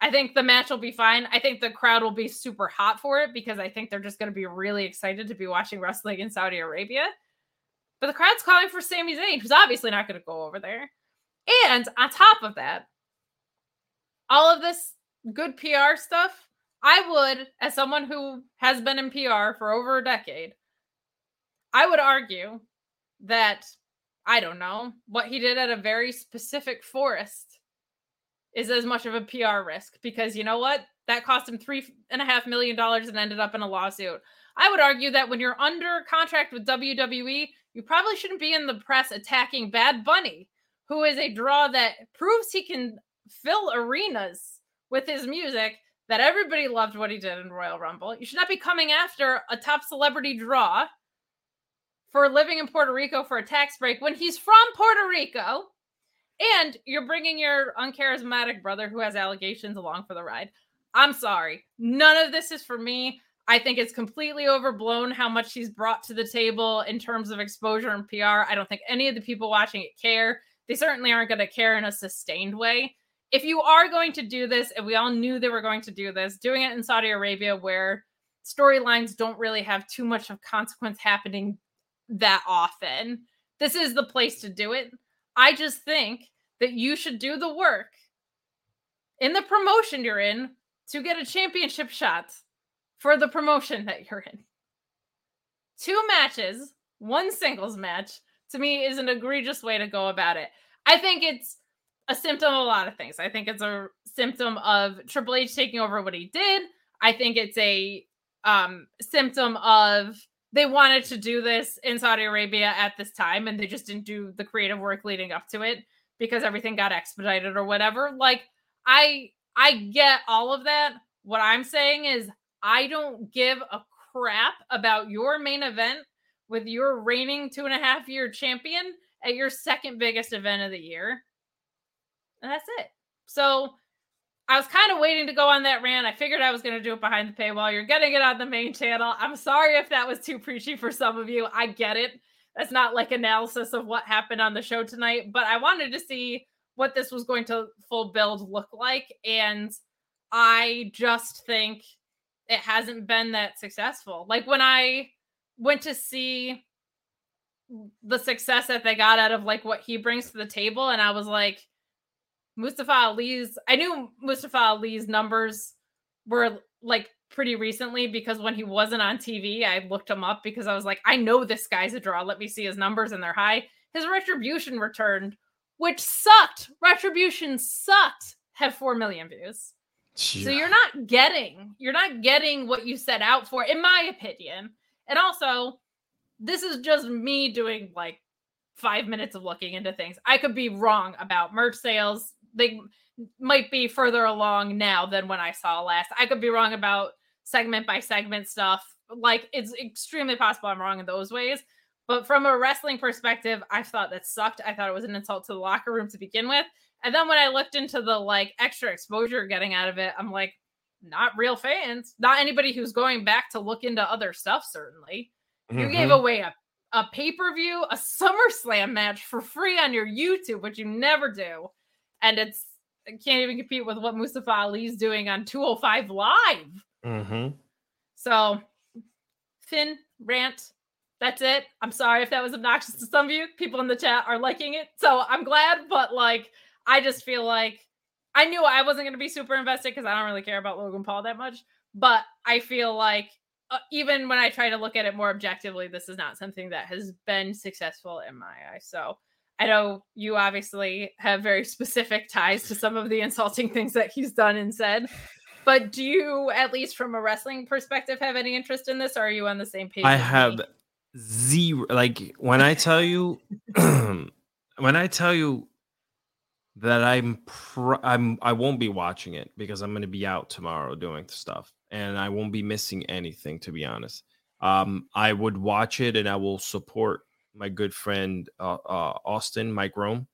I think the match will be fine. I think the crowd will be super hot for it because I think they're just going to be really excited to be watching wrestling in Saudi Arabia. But the crowd's calling for Sami Zayn, who's obviously not going to go over there. And on top of that, all of this good PR stuff, I would, as someone who has been in PR for over a decade, I would argue that, I don't know, what he did at a very specific forest is as much of a PR risk because you know what? That cost him three and a half million dollars and ended up in a lawsuit. I would argue that when you're under contract with WWE, you probably shouldn't be in the press attacking Bad Bunny, who is a draw that proves he can fill arenas with his music. That everybody loved what he did in Royal Rumble. You should not be coming after a top celebrity draw for living in Puerto Rico for a tax break when he's from Puerto Rico and you're bringing your uncharismatic brother who has allegations along for the ride. I'm sorry. None of this is for me. I think it's completely overblown how much he's brought to the table in terms of exposure and PR. I don't think any of the people watching it care. They certainly aren't going to care in a sustained way. If you are going to do this, and we all knew they were going to do this, doing it in Saudi Arabia where storylines don't really have too much of consequence happening that often, this is the place to do it. I just think that you should do the work in the promotion you're in to get a championship shot for the promotion that you're in. Two matches, one singles match, to me is an egregious way to go about it. I think it's a symptom of a lot of things. I think it's a symptom of Triple H taking over what he did. I think it's a um, symptom of they wanted to do this in Saudi Arabia at this time and they just didn't do the creative work leading up to it because everything got expedited or whatever. Like I I get all of that. What I'm saying is I don't give a crap about your main event with your reigning two and a half year champion at your second biggest event of the year. And that's it. So I was kind of waiting to go on that rant. I figured I was going to do it behind the paywall. You're getting it on the main channel. I'm sorry if that was too preachy for some of you. I get it. That's not like analysis of what happened on the show tonight, but I wanted to see what this was going to full build look like. And I just think it hasn't been that successful. Like when I went to see the success that they got out of like what he brings to the table, and I was like, Mustafa Ali's I knew Mustafa Ali's numbers were like pretty recently because when he wasn't on TV, I looked him up because I was like, I know this guy's a draw. Let me see his numbers and they're high. His retribution returned, which sucked. Retribution sucked. Have four million views. So you're not getting you're not getting what you set out for, in my opinion. And also, this is just me doing like five minutes of looking into things. I could be wrong about merch sales. They might be further along now than when I saw last. I could be wrong about segment by segment stuff. Like it's extremely possible I'm wrong in those ways. But from a wrestling perspective, I thought that sucked. I thought it was an insult to the locker room to begin with. And then when I looked into the like extra exposure getting out of it, I'm like, not real fans, not anybody who's going back to look into other stuff, certainly. Mm-hmm. You gave mm-hmm. away a, a pay per view, a SummerSlam match for free on your YouTube, which you never do. And it's can't even compete with what Mustafa Ali's doing on 205 Live. Mm-hmm. So, Finn, rant. That's it. I'm sorry if that was obnoxious to some of you. People in the chat are liking it. So I'm glad, but like, I just feel like I knew I wasn't going to be super invested because I don't really care about Logan Paul that much. But I feel like uh, even when I try to look at it more objectively, this is not something that has been successful in my eyes. So I know you obviously have very specific ties to some of the insulting things that he's done and said. But do you, at least from a wrestling perspective, have any interest in this? Or are you on the same page? I have me? zero. Like when I tell you, when I tell you that I'm, pr- I'm, I won't be watching it because I'm going to be out tomorrow doing stuff, and I won't be missing anything. To be honest, um, I would watch it and I will support my good friend uh, uh, Austin Mike Rome.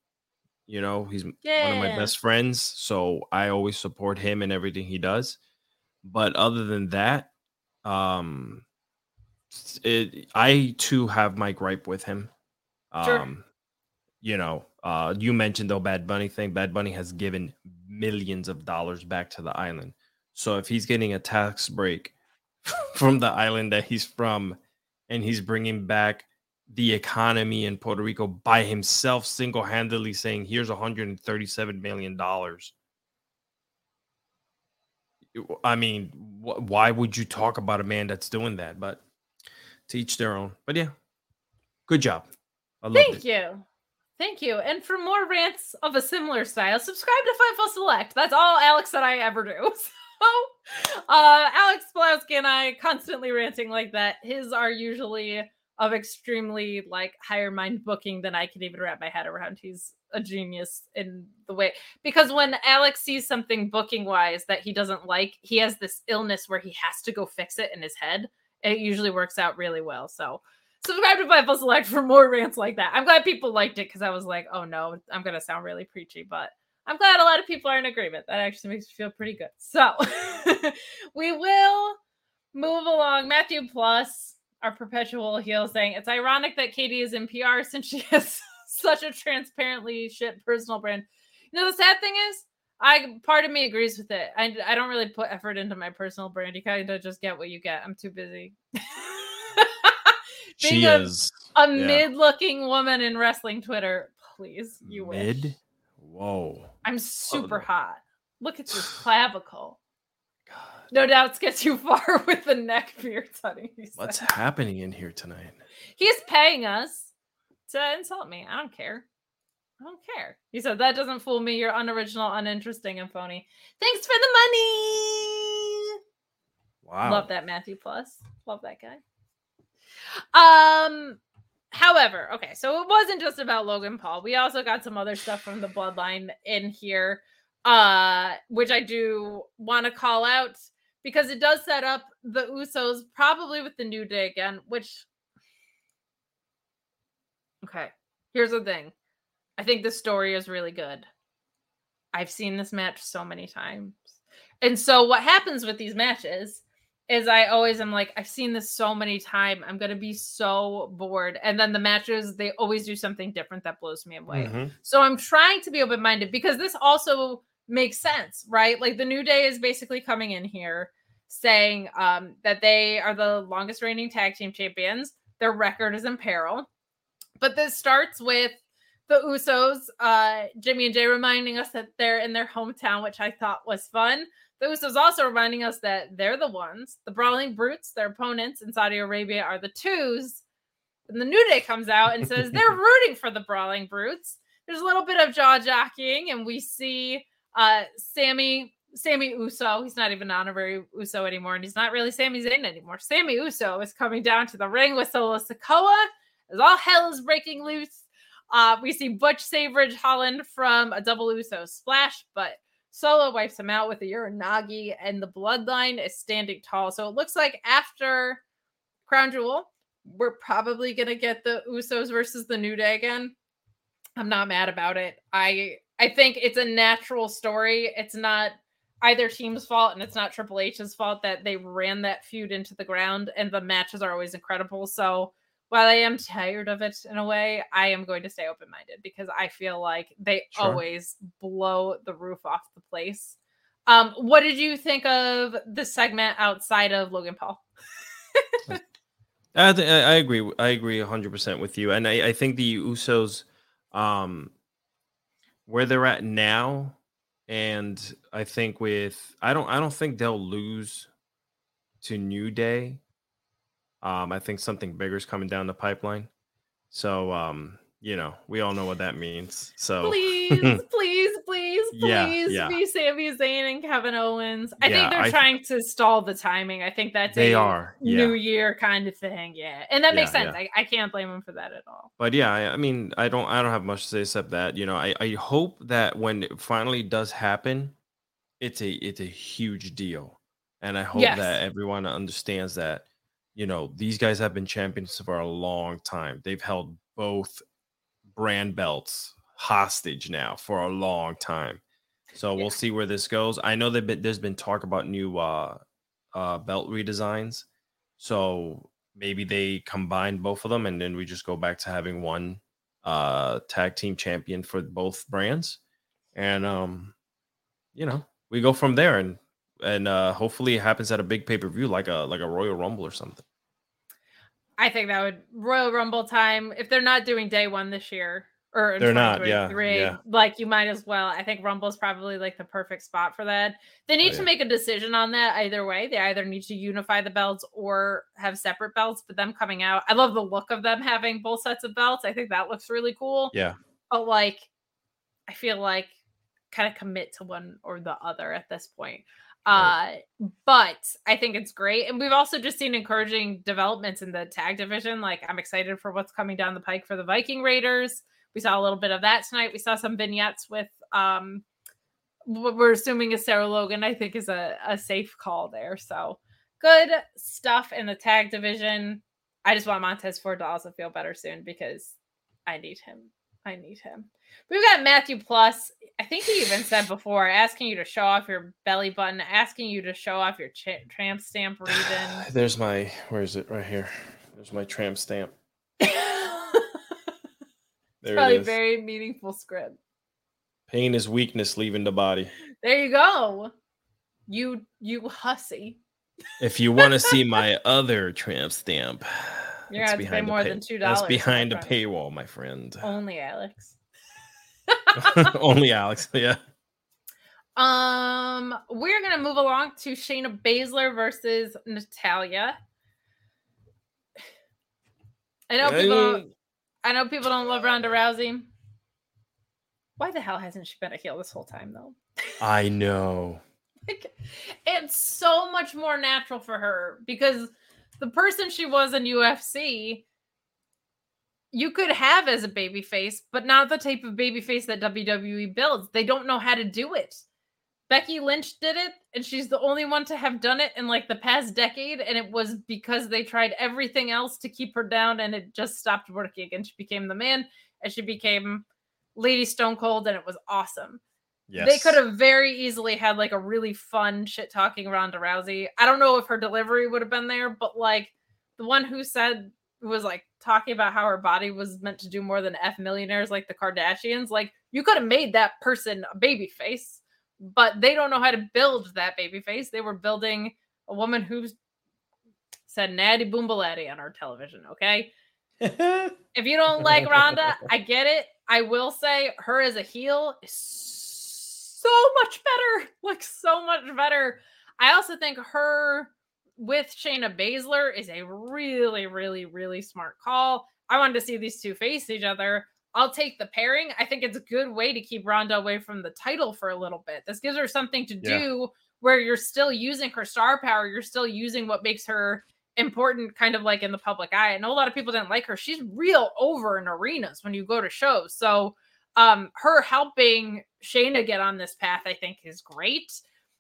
You know, he's yeah. one of my best friends, so I always support him and everything he does. But other than that, um, it, I too have my gripe with him. Um, sure. you know, uh, you mentioned the Bad Bunny thing. Bad Bunny has given millions of dollars back to the island. So if he's getting a tax break from the island that he's from, and he's bringing back the economy in Puerto Rico by himself, single handedly saying, here's $137 million. I mean, wh- why would you talk about a man that's doing that? But to each their own. But yeah, good job. Thank it. you. Thank you. And for more rants of a similar style, subscribe to Fightful Select. That's all Alex that I ever do. So, uh, Alex Blowski and I constantly ranting like that. His are usually of extremely like higher mind booking than I can even wrap my head around. He's a genius in the way because when Alex sees something booking wise that he doesn't like, he has this illness where he has to go fix it in his head. It usually works out really well. So subscribe to Fightful Select for more rants like that. I'm glad people liked it because I was like, oh no, I'm gonna sound really preachy, but I'm glad a lot of people are in agreement. That actually makes me feel pretty good. So we will move along. Matthew Plus our perpetual heel saying it's ironic that Katie is in PR since she has such a transparently shit personal brand. You know, the sad thing is, I part of me agrees with it. I, I don't really put effort into my personal brand. You kind of just get what you get. I'm too busy. she a, is a yeah. mid-looking woman in wrestling Twitter. Please, you mid. Wish. Whoa! I'm super oh, hot. Look at this clavicle. No doubts gets you far with the neck beards, honey. What's happening in here tonight? He's paying us to insult me. I don't care. I don't care. He said, That doesn't fool me. You're unoriginal, uninteresting, and phony. Thanks for the money. Wow. Love that Matthew Plus. Love that guy. Um, however, okay, so it wasn't just about Logan Paul. We also got some other stuff from the bloodline in here, uh, which I do want to call out because it does set up the Usos probably with the New Day again, which Okay. Here's the thing. I think the story is really good. I've seen this match so many times. And so what happens with these matches is I always am like, I've seen this so many times. I'm gonna be so bored. And then the matches, they always do something different that blows me away. Mm-hmm. So I'm trying to be open-minded because this also makes sense, right? Like the New Day is basically coming in here saying um, that they are the longest reigning tag team champions. Their record is in peril. But this starts with the Usos, uh, Jimmy and Jay reminding us that they're in their hometown, which I thought was fun. The Usos also reminding us that they're the ones. The Brawling Brutes, their opponents in Saudi Arabia, are the twos. And the New Day comes out and says they're rooting for the Brawling Brutes. There's a little bit of jaw jockeying, and we see uh, Sami Sami Uso. He's not even honorary Uso anymore, and he's not really Sami Zayn anymore. Sami Uso is coming down to the ring with Solo Sikoa as all hell is breaking loose. Uh, we see Butch Savage Holland from a double Uso splash, but Solo wipes him out with a Uranage, and the bloodline is standing tall. So it looks like after Crown Jewel, we're probably gonna get the Usos versus the New Day again. I'm not mad about it. I I think it's a natural story. It's not either team's fault and it's not Triple H's fault that they ran that feud into the ground and the matches are always incredible. So while I am tired of it in a way, I am going to stay open minded because I feel like they sure. always blow the roof off the place. Um, what did you think of the segment outside of Logan Paul? I, th- I agree. I agree 100% with you. And I, I think the Usos, um, where they're at now, and I think with I don't I don't think they'll lose to New Day um, I think something bigger is coming down the pipeline. So, um, you know, we all know what that means. So please, please, please, yeah, please yeah. be Sami Zayn and Kevin Owens. I yeah, think they're I trying th- to stall the timing. I think that's they are New Year kind of thing. Yeah, and that makes sense. I, I can't blame them for that at all. But yeah, I, I, mean, I don't, I don't have much to say except that you know, I, I hope that when it finally does happen, it's a, it's a huge deal, and I hope yes. that everyone understands that you know, these guys have been champions for a long time. They've held both brand belts hostage now for a long time. So yeah. we'll see where this goes. I know that there's been talk about new uh, uh, belt redesigns. So maybe they combine both of them and then we just go back to having one uh, tag team champion for both brands. And um, you know, we go from there and and uh, hopefully it happens at a big pay per view like a like a Royal Rumble or something. I think that would Royal Rumble time if they're not doing day one this year or they're not, yeah, yeah, like you might as well. I think Rumble's probably like the perfect spot for that. They need oh, to yeah. make a decision on that either way. They either need to unify the belts or have separate belts. But them coming out, I love the look of them having both sets of belts. I think that looks really cool. Yeah, but like, I feel like kind of commit to one or the other at this point. Right. Uh, but I think it's great. And we've also just seen encouraging developments in the tag division. Like I'm excited for what's coming down the pike for the Viking Raiders. We saw a little bit of that tonight. We saw some vignettes with um what we're assuming is Sarah Logan, I think is a, a safe call there. So good stuff in the tag division. I just want Montez Ford to also feel better soon because I need him. I need him. We've got Matthew Plus. I think he even said before, asking you to show off your belly button, asking you to show off your ch- tramp stamp region. There's my, where is it? Right here. There's my tramp stamp. There Probably very meaningful script. Pain is weakness leaving the body. There you go. You you hussy. If you want to see my other tramp stamp, you're gonna have to pay more pay- than two dollars. That's behind a paywall, my friend. Only Alex. Only Alex, yeah. Um, we're gonna move along to Shayna Baszler versus Natalya. I know people. I know people don't love Ronda Rousey. Why the hell hasn't she been a heel this whole time, though? I know. like, it's so much more natural for her because the person she was in UFC you could have as a baby face, but not the type of baby face that WWE builds. They don't know how to do it. Becky Lynch did it, and she's the only one to have done it in like the past decade. And it was because they tried everything else to keep her down, and it just stopped working. And she became the man, and she became Lady Stone Cold, and it was awesome. Yes. They could have very easily had like a really fun shit talking Ronda Rousey. I don't know if her delivery would have been there, but like the one who said was like talking about how her body was meant to do more than F millionaires like the Kardashians. Like you could have made that person a baby face, but they don't know how to build that baby face. They were building a woman who said natty boombalatti on our television. Okay. if you don't like Ronda, I get it. I will say her as a heel is so much better. Like so much better. I also think her with Shayna Baszler is a really, really, really smart call. I wanted to see these two face each other. I'll take the pairing. I think it's a good way to keep Ronda away from the title for a little bit. This gives her something to Yeah. do where you're still using her star power. You're still using what makes her important, kind of like in the public eye. I know a lot of people didn't like her. She's real over in arenas when you go to shows. So, um, her helping Shayna get on this path, I think, is great.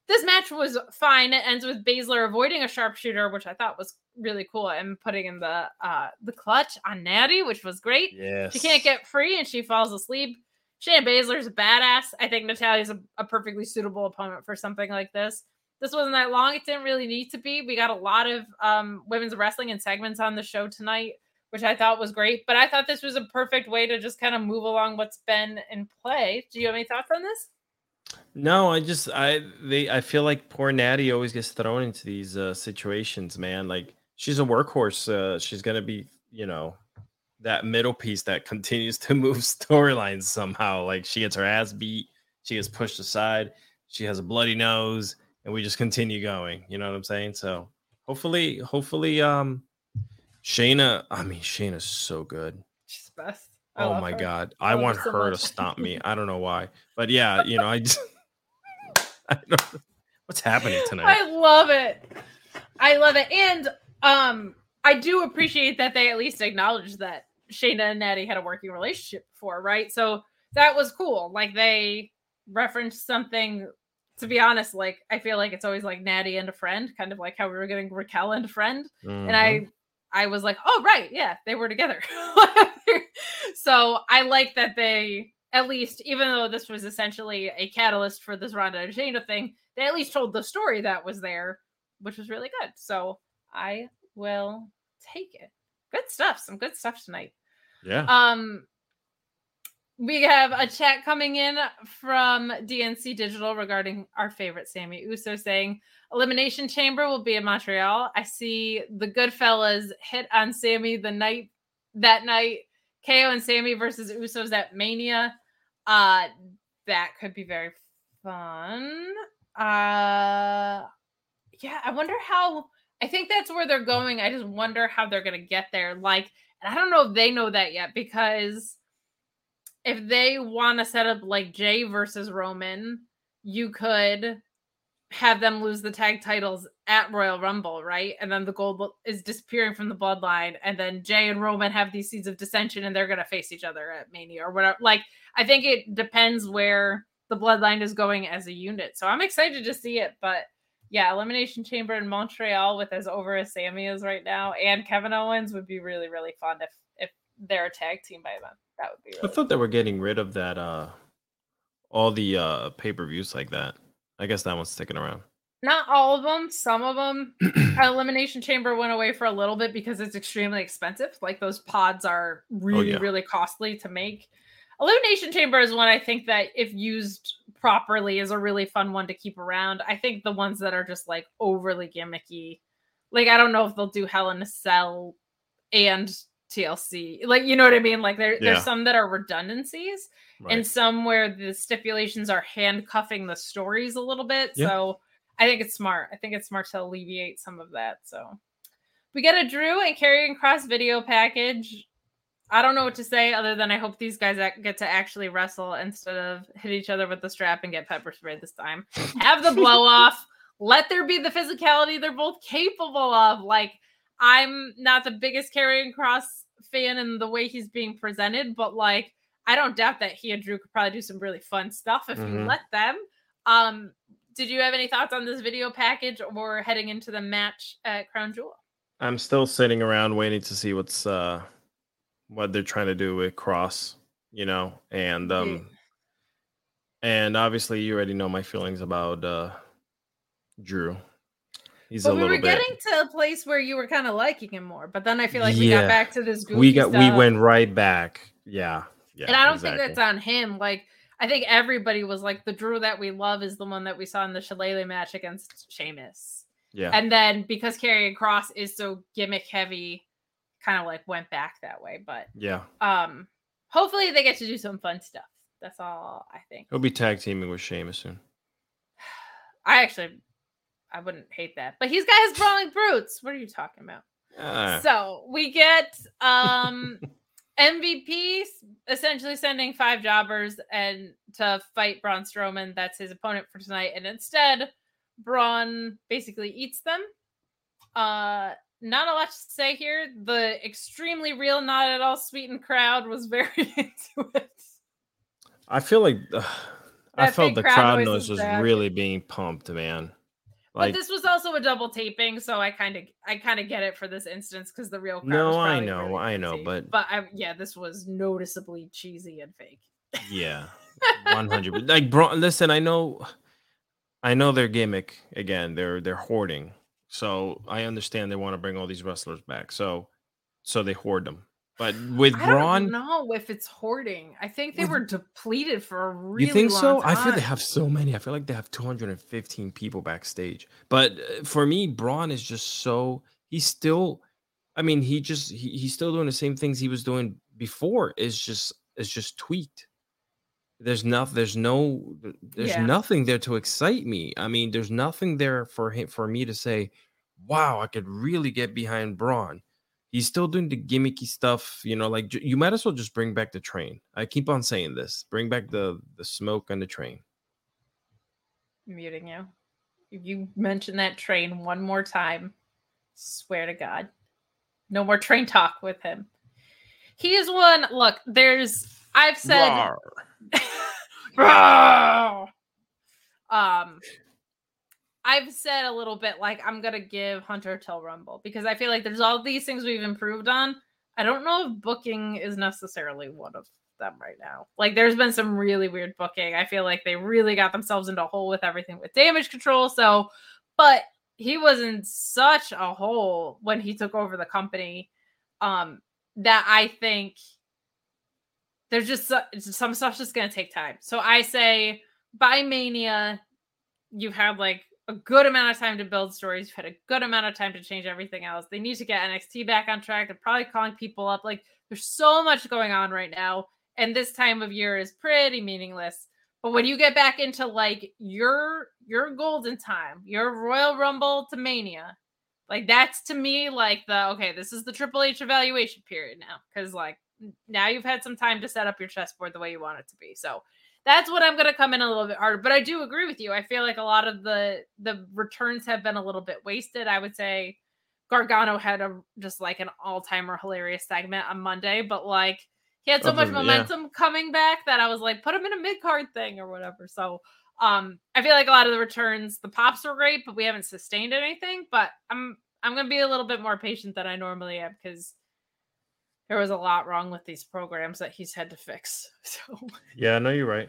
This match was fine. It ends with Baszler avoiding a sharpshooter, which I thought was really cool, and putting in the uh the clutch on Natty, which was great. yes. She can't get free and she falls asleep. Shayna Baszler's a badass. I think Natalya's a, a perfectly suitable opponent for something like this. This wasn't that long. It didn't really need to be. We got a lot of um, women's wrestling and segments on the show tonight, which I thought was great. But I thought this was a perfect way to just kind of move along what's been in play. Do you have any thoughts on this? No, I just I they I feel like poor Natty always gets thrown into these uh situations, man. Like she's a workhorse. Uh she's gonna be, you know, that middle piece that continues to move storylines somehow. Like she gets her ass beat, she gets pushed aside, she has a bloody nose, and we just continue going. You know what I'm saying? So hopefully, hopefully, um Shayna, I mean Shayna's so good. She's best. I Oh my her. god, I I love her want so her to stomp me. I don't know why, but yeah, you know, I just what's happening tonight. I love it. I love it. And um I do appreciate that they at least acknowledged that Shayna and Natty had a working relationship before, right? So that was cool. Like they referenced something to be honest, like I feel like it's always like Natty and a friend, kind of like how we were getting Raquel and a friend. Mhm. And I I was like, oh right, yeah, they were together. so I like that they at least, even though this was essentially a catalyst for this Ronda and Shayna thing, they at least told the story that was there, which was really good. So I will take it. Good stuff. Some good stuff tonight. yeah. Um, we have a chat coming in from DNC Digital regarding our favorite Sami Uso saying Elimination Chamber will be in Montreal. I see the Goodfellas hit on Sami the night that night. KO and Sami versus Usos at Mania. Uh, that could be very fun. Uh, yeah, I wonder how. I think that's where they're going. I just wonder how they're gonna get there. Like, and I don't know if they know that yet because if they want to set up like Jay versus Roman, you could have them lose the tag titles at Royal Rumble, right? And then the gold is disappearing from the bloodline, and then Jay and Roman have these seeds of dissension, and they're gonna face each other at Mania or whatever. Like, I think it depends where the bloodline is going as a unit. So I'm excited to see it, but yeah, Elimination Chamber in Montreal with as over as Sami is right now, and Kevin Owens would be really, really fun if if they're a tag team by then. That would be I really thought they were getting rid of that uh all the uh pay-per-views like that. I guess that one's sticking around. not all of them, some of them. Elimination Chamber went away for a little bit because it's extremely expensive. Like those pods are oh, really, yeah. really costly to make. Elimination Chamber is one I think that if used properly is a really fun one to keep around. I think the ones that are just like overly gimmicky, like I don't know if they'll do Hell in a Cell and TLC. Like you know what I mean? Like there, Yeah. there's some that are redundancies Right. and some where the stipulations are handcuffing the stories a little bit. Yeah. So I think it's smart. I think it's smart to alleviate some of that. So we get a Drew and Karrion Kross video package. I don't know what to say other than I hope these guys get to actually wrestle instead of hit each other with the strap and get pepper sprayed this time. Have the blow off. Let there be the physicality they're both capable of. Like, I'm not the biggest Karrion Kross fan in the way he's being presented, but like, I don't doubt that he and Drew could probably do some really fun stuff if you Mhm. let them. Um, did you have any thoughts on this video package or heading into the match at Crown Jewel? I'm still sitting around waiting to see what's uh what they're trying to do with Kross, you know, and um and obviously you already know my feelings about uh Drew. He's but a we little were bit getting to a place where you were kind of liking him more, but then I feel like we Yeah. got back to this goofy we got we went right back. Yeah. Yeah. and I don't exactly. think that's on him. Like I think everybody was like, the Drew that we love is the one that we saw in the Shillelagh match against Sheamus. yeah. And then because Karrion Kross is so gimmick heavy, kind of like went back that way. But Yeah. um, hopefully they get to do some fun stuff. That's all I think. He'll be tag teaming with Sheamus soon. I actually, I wouldn't hate that. But he's got his brawling brutes. What are you talking about? Ah, So we get um MVP essentially sending five jobbers and to fight Braun Strowman. That's his opponent for tonight. And instead, Braun basically eats them. Uh not a lot to say here. The extremely real, not at all sweetened crowd was very into it. I feel like ugh, I felt the crowd crowd noise was really being pumped, man. Like but this was also a double taping, so I kind of I kind of get it for this instance because the real crowd No, I know, really I know, but- but I, yeah, this was noticeably cheesy and fake. yeah, one hundred. Like, bro, listen, I know, I know their gimmick again. They're they're hoarding, so I understand they want to bring all these wrestlers back. So, so they hoard them. But with I Braun, don't know if it's hoarding. I think they With- were depleted for a really you think so? time. I feel they have so many. I feel like they have 215 people backstage. But uh, for me, Braun is just so he's still. I mean, he just he, he's still doing the same things he was doing before. Is just is just tweaked. There's nothing. There's no. There's Yeah. nothing there to excite me. I mean, there's nothing there for him for me to say, "Wow, I could really get behind Braun." He's still doing the gimmicky stuff, you know. Like you might as well just bring back the train. I keep on saying this: bring back the the smoke and the train. muting you. If you mention that train one more time, swear to God, no more train talk with him. He is one. Look, there's. I've said. Rawr. Rawr. um I've said a little bit like I'm gonna give Hunter till Rumble because I feel like there's all these things we've improved on. I don't know if booking is necessarily one of them right now. Like there's been some really weird booking. I feel like they really got themselves into a hole with everything with damage control. So, but he was in such a hole when he took over the company um that I think there's just some stuff's just gonna take time. So I say by Mania, you've had like a good amount of time to build stories. You've had a good amount of time to change everything else. They need to get NXT back on track. They're probably calling people up. Like there's so much going on right now, and this time of year is pretty meaningless. But when you get back into like your your golden time, your Royal Rumble to Mania, like that's to me like the okay, this is the Triple H evaluation period now because like now you've had some time to set up your chessboard the way you want it to be. So that's what I'm going to come in a little bit harder. But I do agree with you. I feel like a lot of the the returns have been a little bit wasted. I would say Gargano had a just like an all timer hilarious segment on Monday, but like he had so much the- yeah. momentum coming back that I was like, put him in a mid card thing or whatever. So um I feel like a lot of the returns, the pops were great, but we haven't sustained anything. But I'm I'm gonna be a little bit more patient than I normally am because there was a lot wrong with these programs that he's had to fix. So Yeah, no, you're right.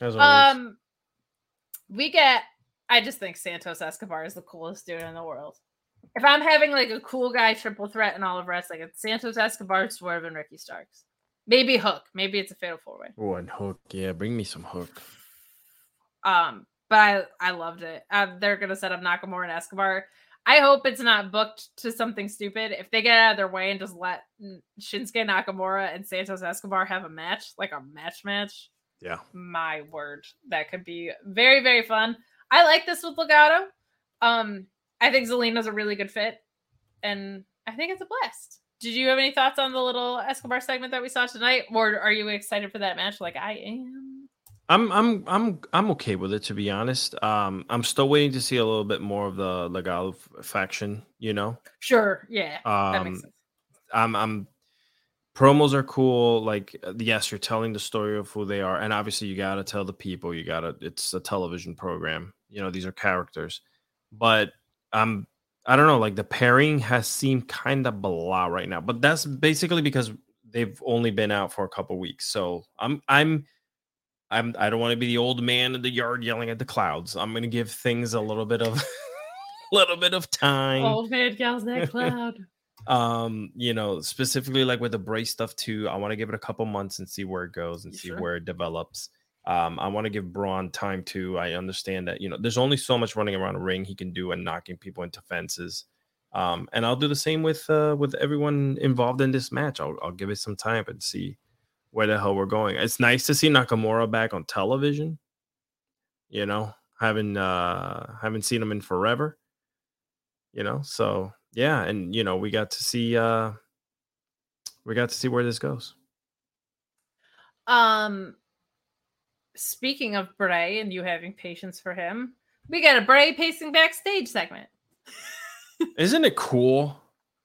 Um, we get. I just think Santos Escobar is the coolest dude in the world. If I'm having like a cool guy triple threat in all of wrestling, it's Santos Escobar, Swerve, and Ricky Starks. Maybe Hook. Maybe it's a fatal four way. Oh, and hook. Yeah, bring me some hook. Um, but I I loved it. Uh, they're gonna set up Nakamura and Escobar. I hope it's not booked to something stupid. If they get out of their way and just let Shinsuke Nakamura and Santos Escobar have a match, like a match match, Yeah. my word, that could be very very fun. I like this with Legado. Um, I think Zelina's a really good fit, and I think it's a blast. Did you have any thoughts on the little Escobar segment that we saw tonight, or are you excited for that match like I am? I'm I'm I'm I'm okay with it to be honest. Um, I'm still waiting to see a little bit more of the Legal faction. You know, Sure, yeah, that makes um, sense. I'm I'm promos are cool. Like uh, yes, you're telling the story of who they are, and obviously you gotta tell the people. You gotta. It's a television program. You know, these are characters, but I'm I don't know. Like the pairing has seemed kind of blah right now, but that's basically because they've only been out for a couple weeks. So I'm I'm. I'm I don't want to be the old man in the yard yelling at the clouds. I'm gonna give things a little bit of a little bit of time Old man gals that cloud. um you know specifically like with the brace stuff too i want to give it a couple months and see where it goes and You see sure? where it develops um i want to give braun time too i understand that you know there's only so much running around a ring he can do and knocking people into fences Um, and I'll do the same with uh, with everyone involved in this match. I'll, I'll give it some time and see where the hell we're going. It's nice to see Nakamura back on television. You know, haven't uh haven't seen him in forever. You know, so yeah, and you know, we got to see uh we got to see where this goes. Um speaking of Bray and you having patience for him, we got a Bray pacing backstage segment. Isn't it cool?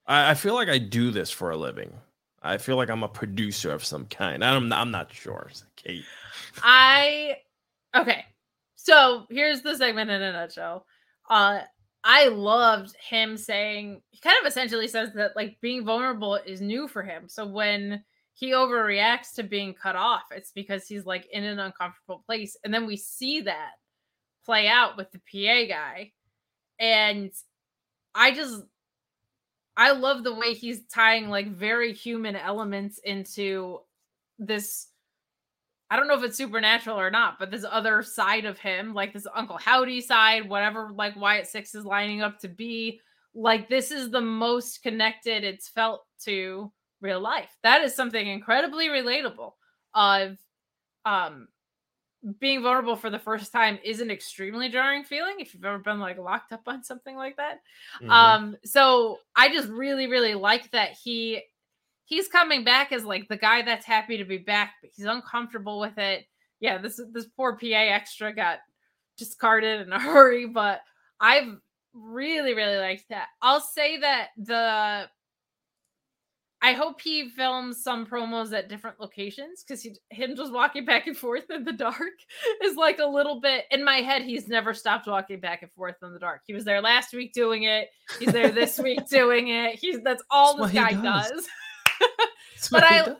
I, I feel like I do this for a living. I feel like I'm a producer of some kind. I'm I'm not sure, Kate. I okay. So here's the segment in a nutshell. Uh I loved him saying he kind of essentially says that like being vulnerable is new for him. So when he overreacts to being cut off, it's because he's like in an uncomfortable place. And then we see that play out with the PA guy. And I just I love the way he's tying like very human elements into this. I don't know if it's supernatural or not, but this other side of him, like this Uncle Howdy side, whatever like Wyatt Six is lining up to be, like this is the most connected it's felt to real life. That is something incredibly relatable of um being vulnerable for the first time is an extremely jarring feeling if you've ever been like locked up on something like that. Mm-hmm. Um, so I just really, really like that he he's coming back as like the guy that's happy to be back, but he's uncomfortable with it. Yeah, this this poor PA extra got discarded in a hurry, but I've really, really liked that. I'll say that the I hope he films some promos at different locations because him just walking back and forth in the dark is like a little bit in my head. He's never stopped walking back and forth in the dark. He was there last week doing it. He's there this week doing it. He's that's all that's this guy does. does. but I does.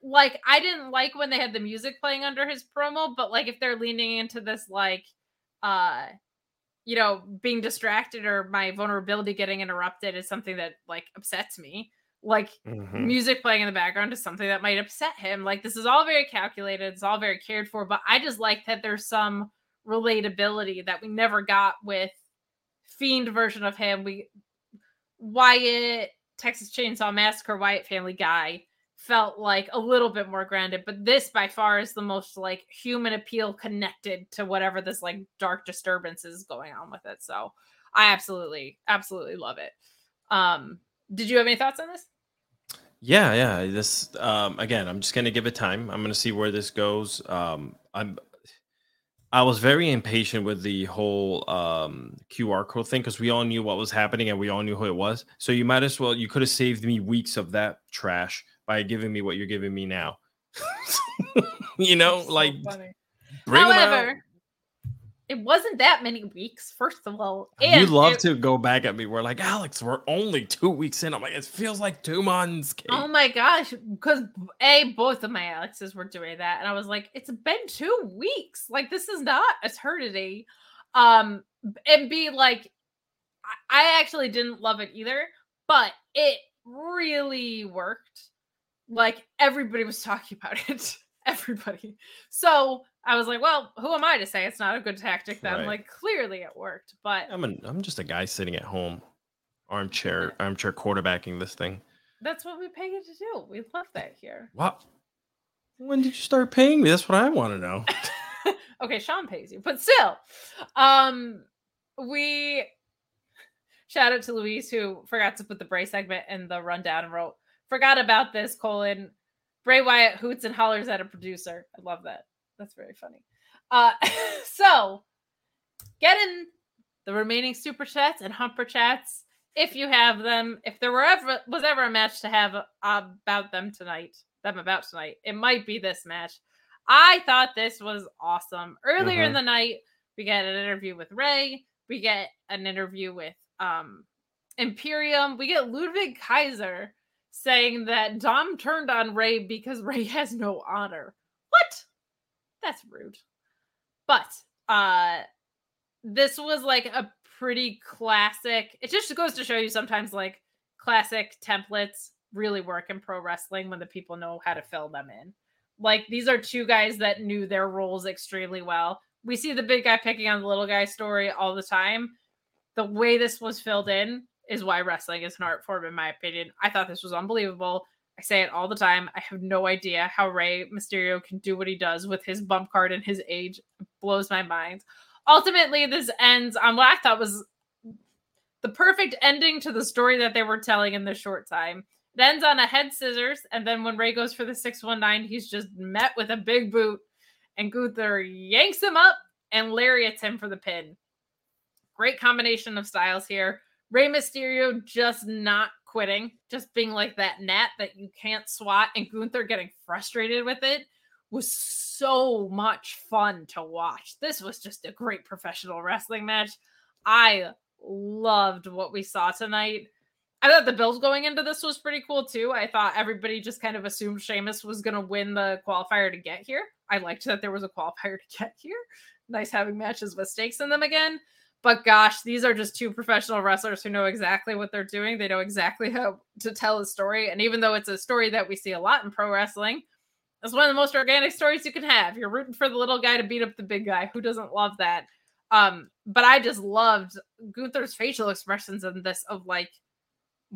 like I didn't like when they had the music playing under his promo, but like if they're leaning into this like uh you know being distracted or my vulnerability getting interrupted is something that like upsets me like mm-hmm. music playing in the background is something that might upset him. Like this is all very calculated, it's all very cared for, but I just like that there's some relatability that we never got with Fiend version of him. We Wyatt, Texas Chainsaw Massacre, Wyatt Family Guy felt like a little bit more grounded, but this by far is the most like human appeal connected to whatever this like dark disturbance is going on with it. So I absolutely, absolutely love it. Um, did you have any thoughts on this? Yeah, yeah. This um again, I'm just gonna give it time. I'm gonna see where this goes. Um I'm I was very impatient with the whole um QR code thing because we all knew what was happening and we all knew who it was. So you might as well you could have saved me weeks of that trash by giving me what you're giving me now. you know, so like However, it wasn't that many weeks, first of all. And you love it, to go back at me. We're like, Alex, we're only two weeks in. I'm like, it feels like two months. Kate. Oh my gosh. Because A, both of my Alexes were doing that. And I was like, it's been two weeks. Like, this is not eternity. Um, and B, like, I actually didn't love it either, but it really worked. Like everybody was talking about it. Everybody. So I was like, well, who am I to say it's not a good tactic then? Right. Like clearly it worked, but I'm an, I'm just a guy sitting at home, armchair armchair quarterbacking this thing. That's what we pay you to do. We love that here. What? When did you start paying me? That's what I want to know. okay, Sean pays you, but still, um, we shout out to Louise who forgot to put the Bray segment in the rundown and wrote, "Forgot about this." Colon Bray Wyatt hoots and hollers at a producer. I love that. That's very funny. Uh, so get in the remaining super chats and humper chats if you have them. If there were ever was ever a match to have about them tonight, them about tonight, it might be this match. I thought this was awesome. Earlier mm-hmm. in the night, we get an interview with Rey. We get an interview with um Imperium. We get Ludwig Kaiser saying that Dom turned on Rey because Rey has no honor. What? That's rude. But uh this was like a pretty classic. It just goes to show you sometimes like classic templates really work in pro wrestling when the people know how to fill them in. Like these are two guys that knew their roles extremely well. We see the big guy picking on the little guy story all the time. The way this was filled in is why wrestling is an art form, in my opinion. I thought this was unbelievable. I say it all the time. I have no idea how Rey Mysterio can do what he does with his bump card and his age. It blows my mind. Ultimately, this ends on what I thought was the perfect ending to the story that they were telling in this short time. It ends on a head scissors, and then when Rey goes for the 619, he's just met with a big boot, and Gunther yanks him up and lariats him for the pin. Great combination of styles here. Rey Mysterio just not quitting, just being like that gnat that you can't swat, and Gunther getting frustrated with it was so much fun to watch. This was just a great professional wrestling match. I loved what we saw tonight. I thought the build going into this was pretty cool too. I thought everybody just kind of assumed Sheamus was going to win the qualifier to get here. I liked that there was a qualifier to get here. Nice having matches with stakes in them again. But gosh, these are just two professional wrestlers who know exactly what they're doing. They know exactly how to tell a story. And even though it's a story that we see a lot in pro wrestling, it's one of the most organic stories you can have. You're rooting for the little guy to beat up the big guy. Who doesn't love that? Um, but I just loved Gunther's facial expressions in this of like,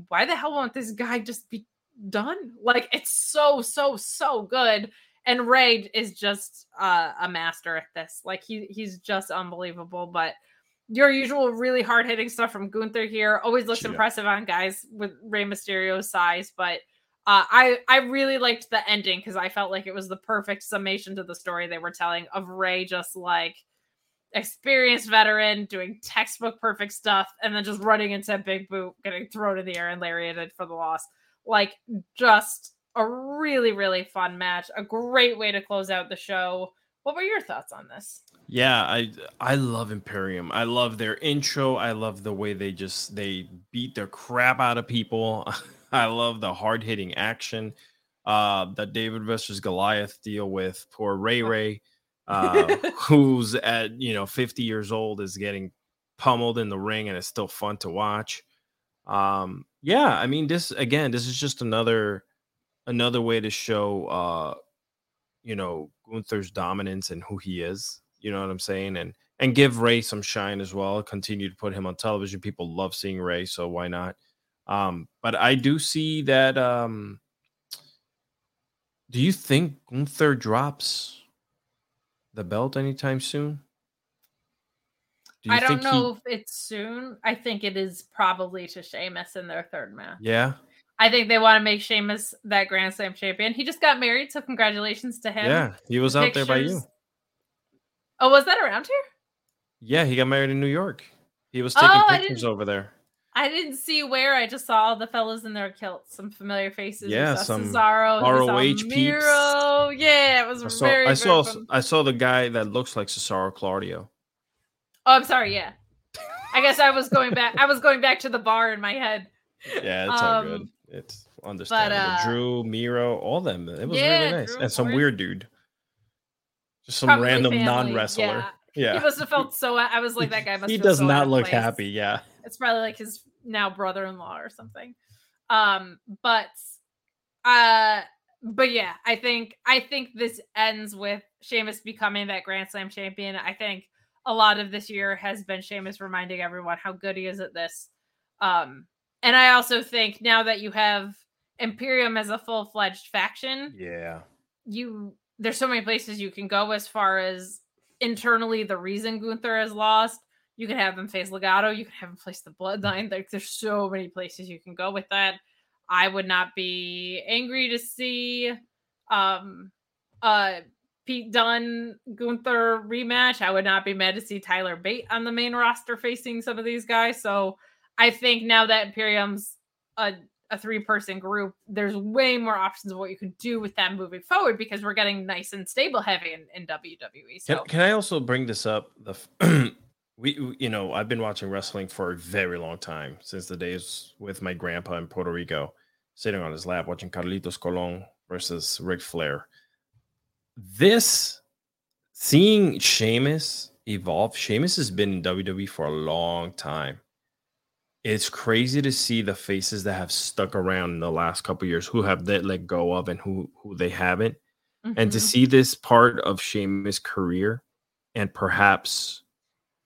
why the hell won't this guy just be done? Like it's so, so, so good. And Rey is just uh, a master at this. Like he he's just unbelievable. But your usual really hard hitting stuff from Gunther here always looks yeah. impressive on guys with Rey Mysterio's size, but uh, I I really liked the ending because I felt like it was the perfect summation to the story they were telling of Rey just like experienced veteran doing textbook perfect stuff and then just running into a big boot, getting thrown in the air and lariated for the loss. Like just a really really fun match, a great way to close out the show. What were your thoughts on this? Yeah, I I love Imperium. I love their intro. I love the way they just they beat the crap out of people. I love the hard hitting action. Uh, the David versus Goliath deal with poor Rey Rey, uh, who's at you know 50 years old is getting pummeled in the ring and it's still fun to watch. Um, yeah, I mean this again. This is just another another way to show uh, you know Gunther's dominance and who he is you know what I'm saying? And and give Rey some shine as well. Continue to put him on television. People love seeing Rey, so why not? Um, but I do see that. Um, do you think Gunther drops the belt anytime soon? Do I don't know he... if it's soon. I think it is probably to Sheamus in their third match. Yeah. I think they want to make Sheamus that Grand Slam champion. He just got married, so congratulations to him. Yeah, he was out there by you. Oh, was that around here? Yeah, he got married in New York. He was taking oh, pictures over there. I didn't see where. I just saw all the fellas in their kilts, some familiar faces. Yeah, some Cesaro, ROH Miro. peeps. Yeah, it was I saw, very. I saw. I saw the guy that looks like Cesaro Claudio. Oh, I'm sorry. Yeah, I guess I was going back. I was going back to the bar in my head. Yeah, it's um, all good. It's understandable. But, uh, Drew, Miro, all them. It was yeah, really nice, Drew, and some weird dude. Just some Probably random non wrestler. Yeah. yeah. He must have felt so. I was like, that guy must. he does so not look place. happy. Yeah. It's probably like his now brother-in-law or something. Um, but, uh, but yeah, I think I think this ends with Sheamus becoming that Grand Slam champion. I think a lot of this year has been Sheamus reminding everyone how good he is at this. Um, and I also think now that you have Imperium as a full fledged faction, yeah, you there's so many places you can go as far as internally the reason Gunther has lost. You can have him face Legado. You can have him face the Bloodline. Like there's so many places you can go with that. I would not be angry to see um uh Pete Dunn Gunther rematch. I would not be mad to see Tyler Bate on the main roster facing some of these guys. So I think now that Imperium's a a three person group, there's way more options of what you can do with them moving forward because we're getting nice and stable heavy in, in WWE. So. Can, can I also bring this up? The we, you know, I've been watching wrestling for a very long time since the days with my grandpa in Puerto Rico, sitting on his lap watching Carlitos Colon versus Ric Flair. This seeing Sheamus evolve, Sheamus has been in WWE for a long time it's crazy to see the faces that have stuck around in the last couple years who have that let go of and who who they haven't mm-hmm. and to mm-hmm. see this part of Sheamus' career and perhaps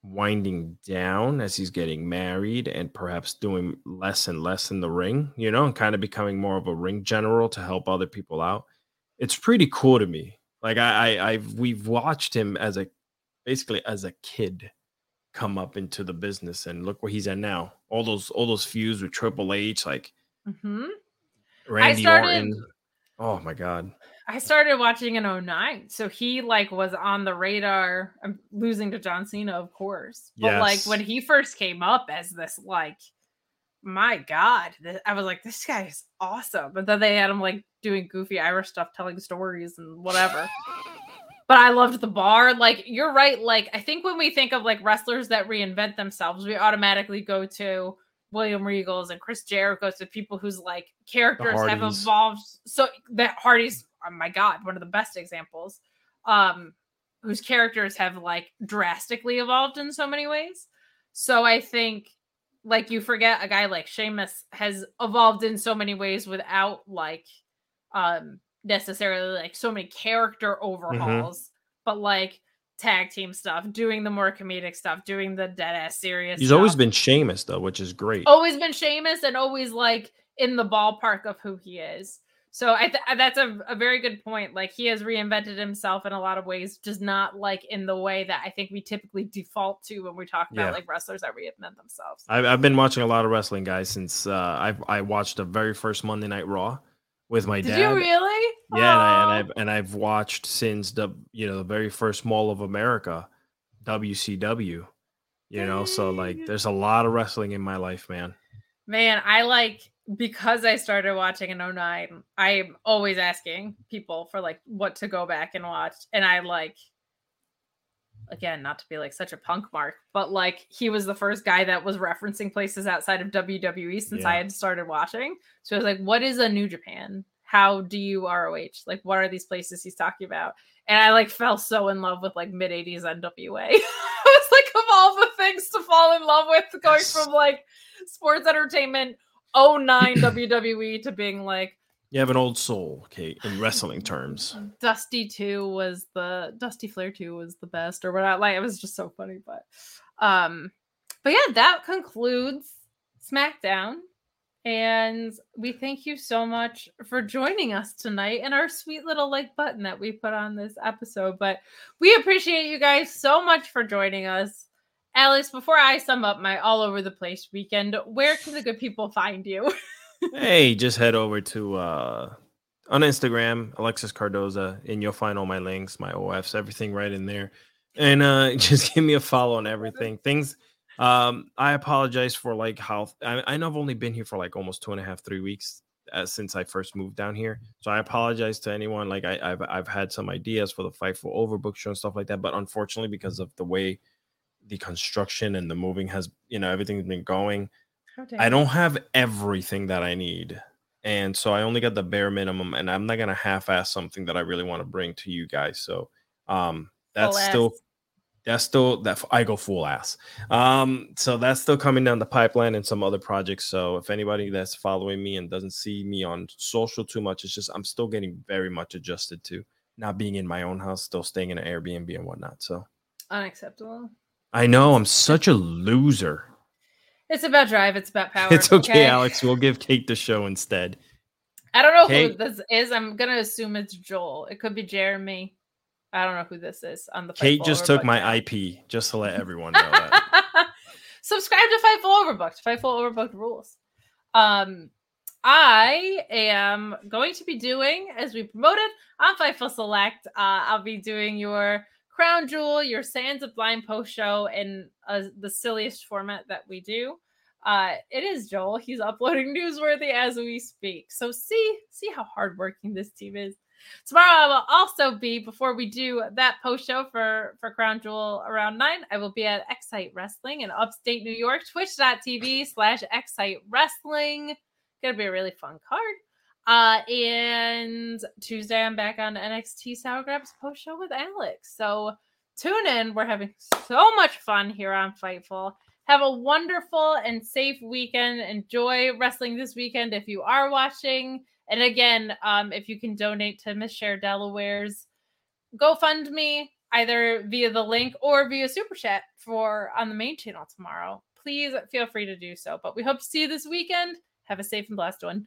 winding down as he's getting married and perhaps doing less and less in the ring, you know, and kind of becoming more of a ring general to help other people out. It's pretty cool to me. Like I, I I've we've watched him as a basically as a kid come up into the business and look where he's at now. All those all those feuds with Triple H, like mm-hmm. Randy started- Orton. Oh my god. I started watching in 09. So he like was on the radar. I'm losing to John Cena, of course. But like when he first came up as this, like, my God, I was like, this guy is awesome. But then they had him like doing goofy Irish stuff, telling stories and whatever. but I loved the bar. Like, you're right. Like, I think when we think of like wrestlers that reinvent themselves, we automatically go to William Regals and Chris Jericho, to people whose like characters have evolved. So that Hardy's, oh my God, one of the best examples. Um, whose characters have like drastically evolved in so many ways. So I think like you forget a guy like Sheamus has evolved in so many ways without like um necessarily like so many character overhauls, but like tag team stuff, doing the more comedic stuff, doing the dead ass serious. He's always been Sheamus though, which is great. always been Sheamus and always like in the ballpark of who he is. So I th- that's a, a very good point. Like he has reinvented himself in a lot of ways, just not like in the way that I think we typically default to when we talk about Yeah. like wrestlers that reinvent themselves. I've, I've been watching a lot of wrestling, guys, since uh, I I watched the very first Monday Night Raw with my Did dad. you really? Yeah, and, I, and I've and I've watched since the you know the very first Mall of America, WCW. You know, so like mm. there's a lot of wrestling in my life, man. Man, I like because I started watching in 09, I'm always asking people for like what to go back and watch. And I like again, not to be like such a punk mark, but like he was the first guy that was referencing places outside of WWE since I had started watching. So I was like, what is a New Japan? How do you ROH? Like, what are these places he's talking about? And I like fell so in love with like mid 80s NWA. I was like, of all the things to fall in love with, going from like sports entertainment 09 WWE to being like You have an old soul, Kate, in wrestling terms. Dusty 2 was the Dusty Flair 2 was the best or whatever. Like it was just so funny. But um, but yeah, that concludes SmackDown. And we thank you so much for joining us tonight and our sweet little like button that we put on this episode. But we appreciate you guys so much for joining us. Alice, before I sum up my all over the place weekend, where can the good people find you? hey, just head over to uh on Instagram, Alexis Cardoza, and you'll find all my links, my OFs, everything right in there. And uh just give me a follow on everything. Things um I apologize for like how I, I know I've only been here for like almost two and a half, three weeks uh, since I first moved down here. So I apologize to anyone. Like I, I've I've had some ideas for the Fightful Overbooked show and stuff like that, but unfortunately, because of the way the construction and the moving has, you know, everything's been going. I don't have everything that I need. And so I only got the bare minimum and I'm not going to half ass something that I really want to bring to you guys. So um that's Full still ass. that's still that I go full ass. Um so that's still coming down the pipeline and some other projects. So if anybody that's following me and doesn't see me on social too much, it's just I'm still getting very much adjusted to not being in my own house, still staying in an Airbnb and whatnot. So unacceptable. I know I'm such a loser. It's about drive. It's about power. It's okay, Alex. We'll give Kate the show instead. I don't know who this is. I'm gonna assume it's Joel. It could be Jeremy. I don't know who this is on the. Kate Fightful just took my. IP just to let everyone know that. Subscribe to Fightful Overbooked. Fightful Overbooked rules. Um, I am going to be doing, as we promoted on Fightful Select, uh, I'll be doing your Crown Jewel, your Sands of Blind post show in the silliest format that we do. Uh, it is Joel. He's uploading newsworthy as we speak. So see, see how hardworking this team is. Tomorrow I will also be before we do that post show for for Crown Jewel around nine. I will be at Excite Wrestling in upstate New York, twitch.tv slash Excite Wrestling. Gonna be a really fun card. Uh, and Tuesday I'm back on NXT Sour Grabs post show with Alex. So tune in. We're having so much fun here on Fightful. Have a wonderful and safe weekend. Enjoy wrestling this weekend if you are watching. And again, um, if you can donate to Miss Share Delaware's GoFundMe, either via the link or via super chat for on the main channel tomorrow. Please feel free to do so. But we hope to see you this weekend. Have a safe and blessed one.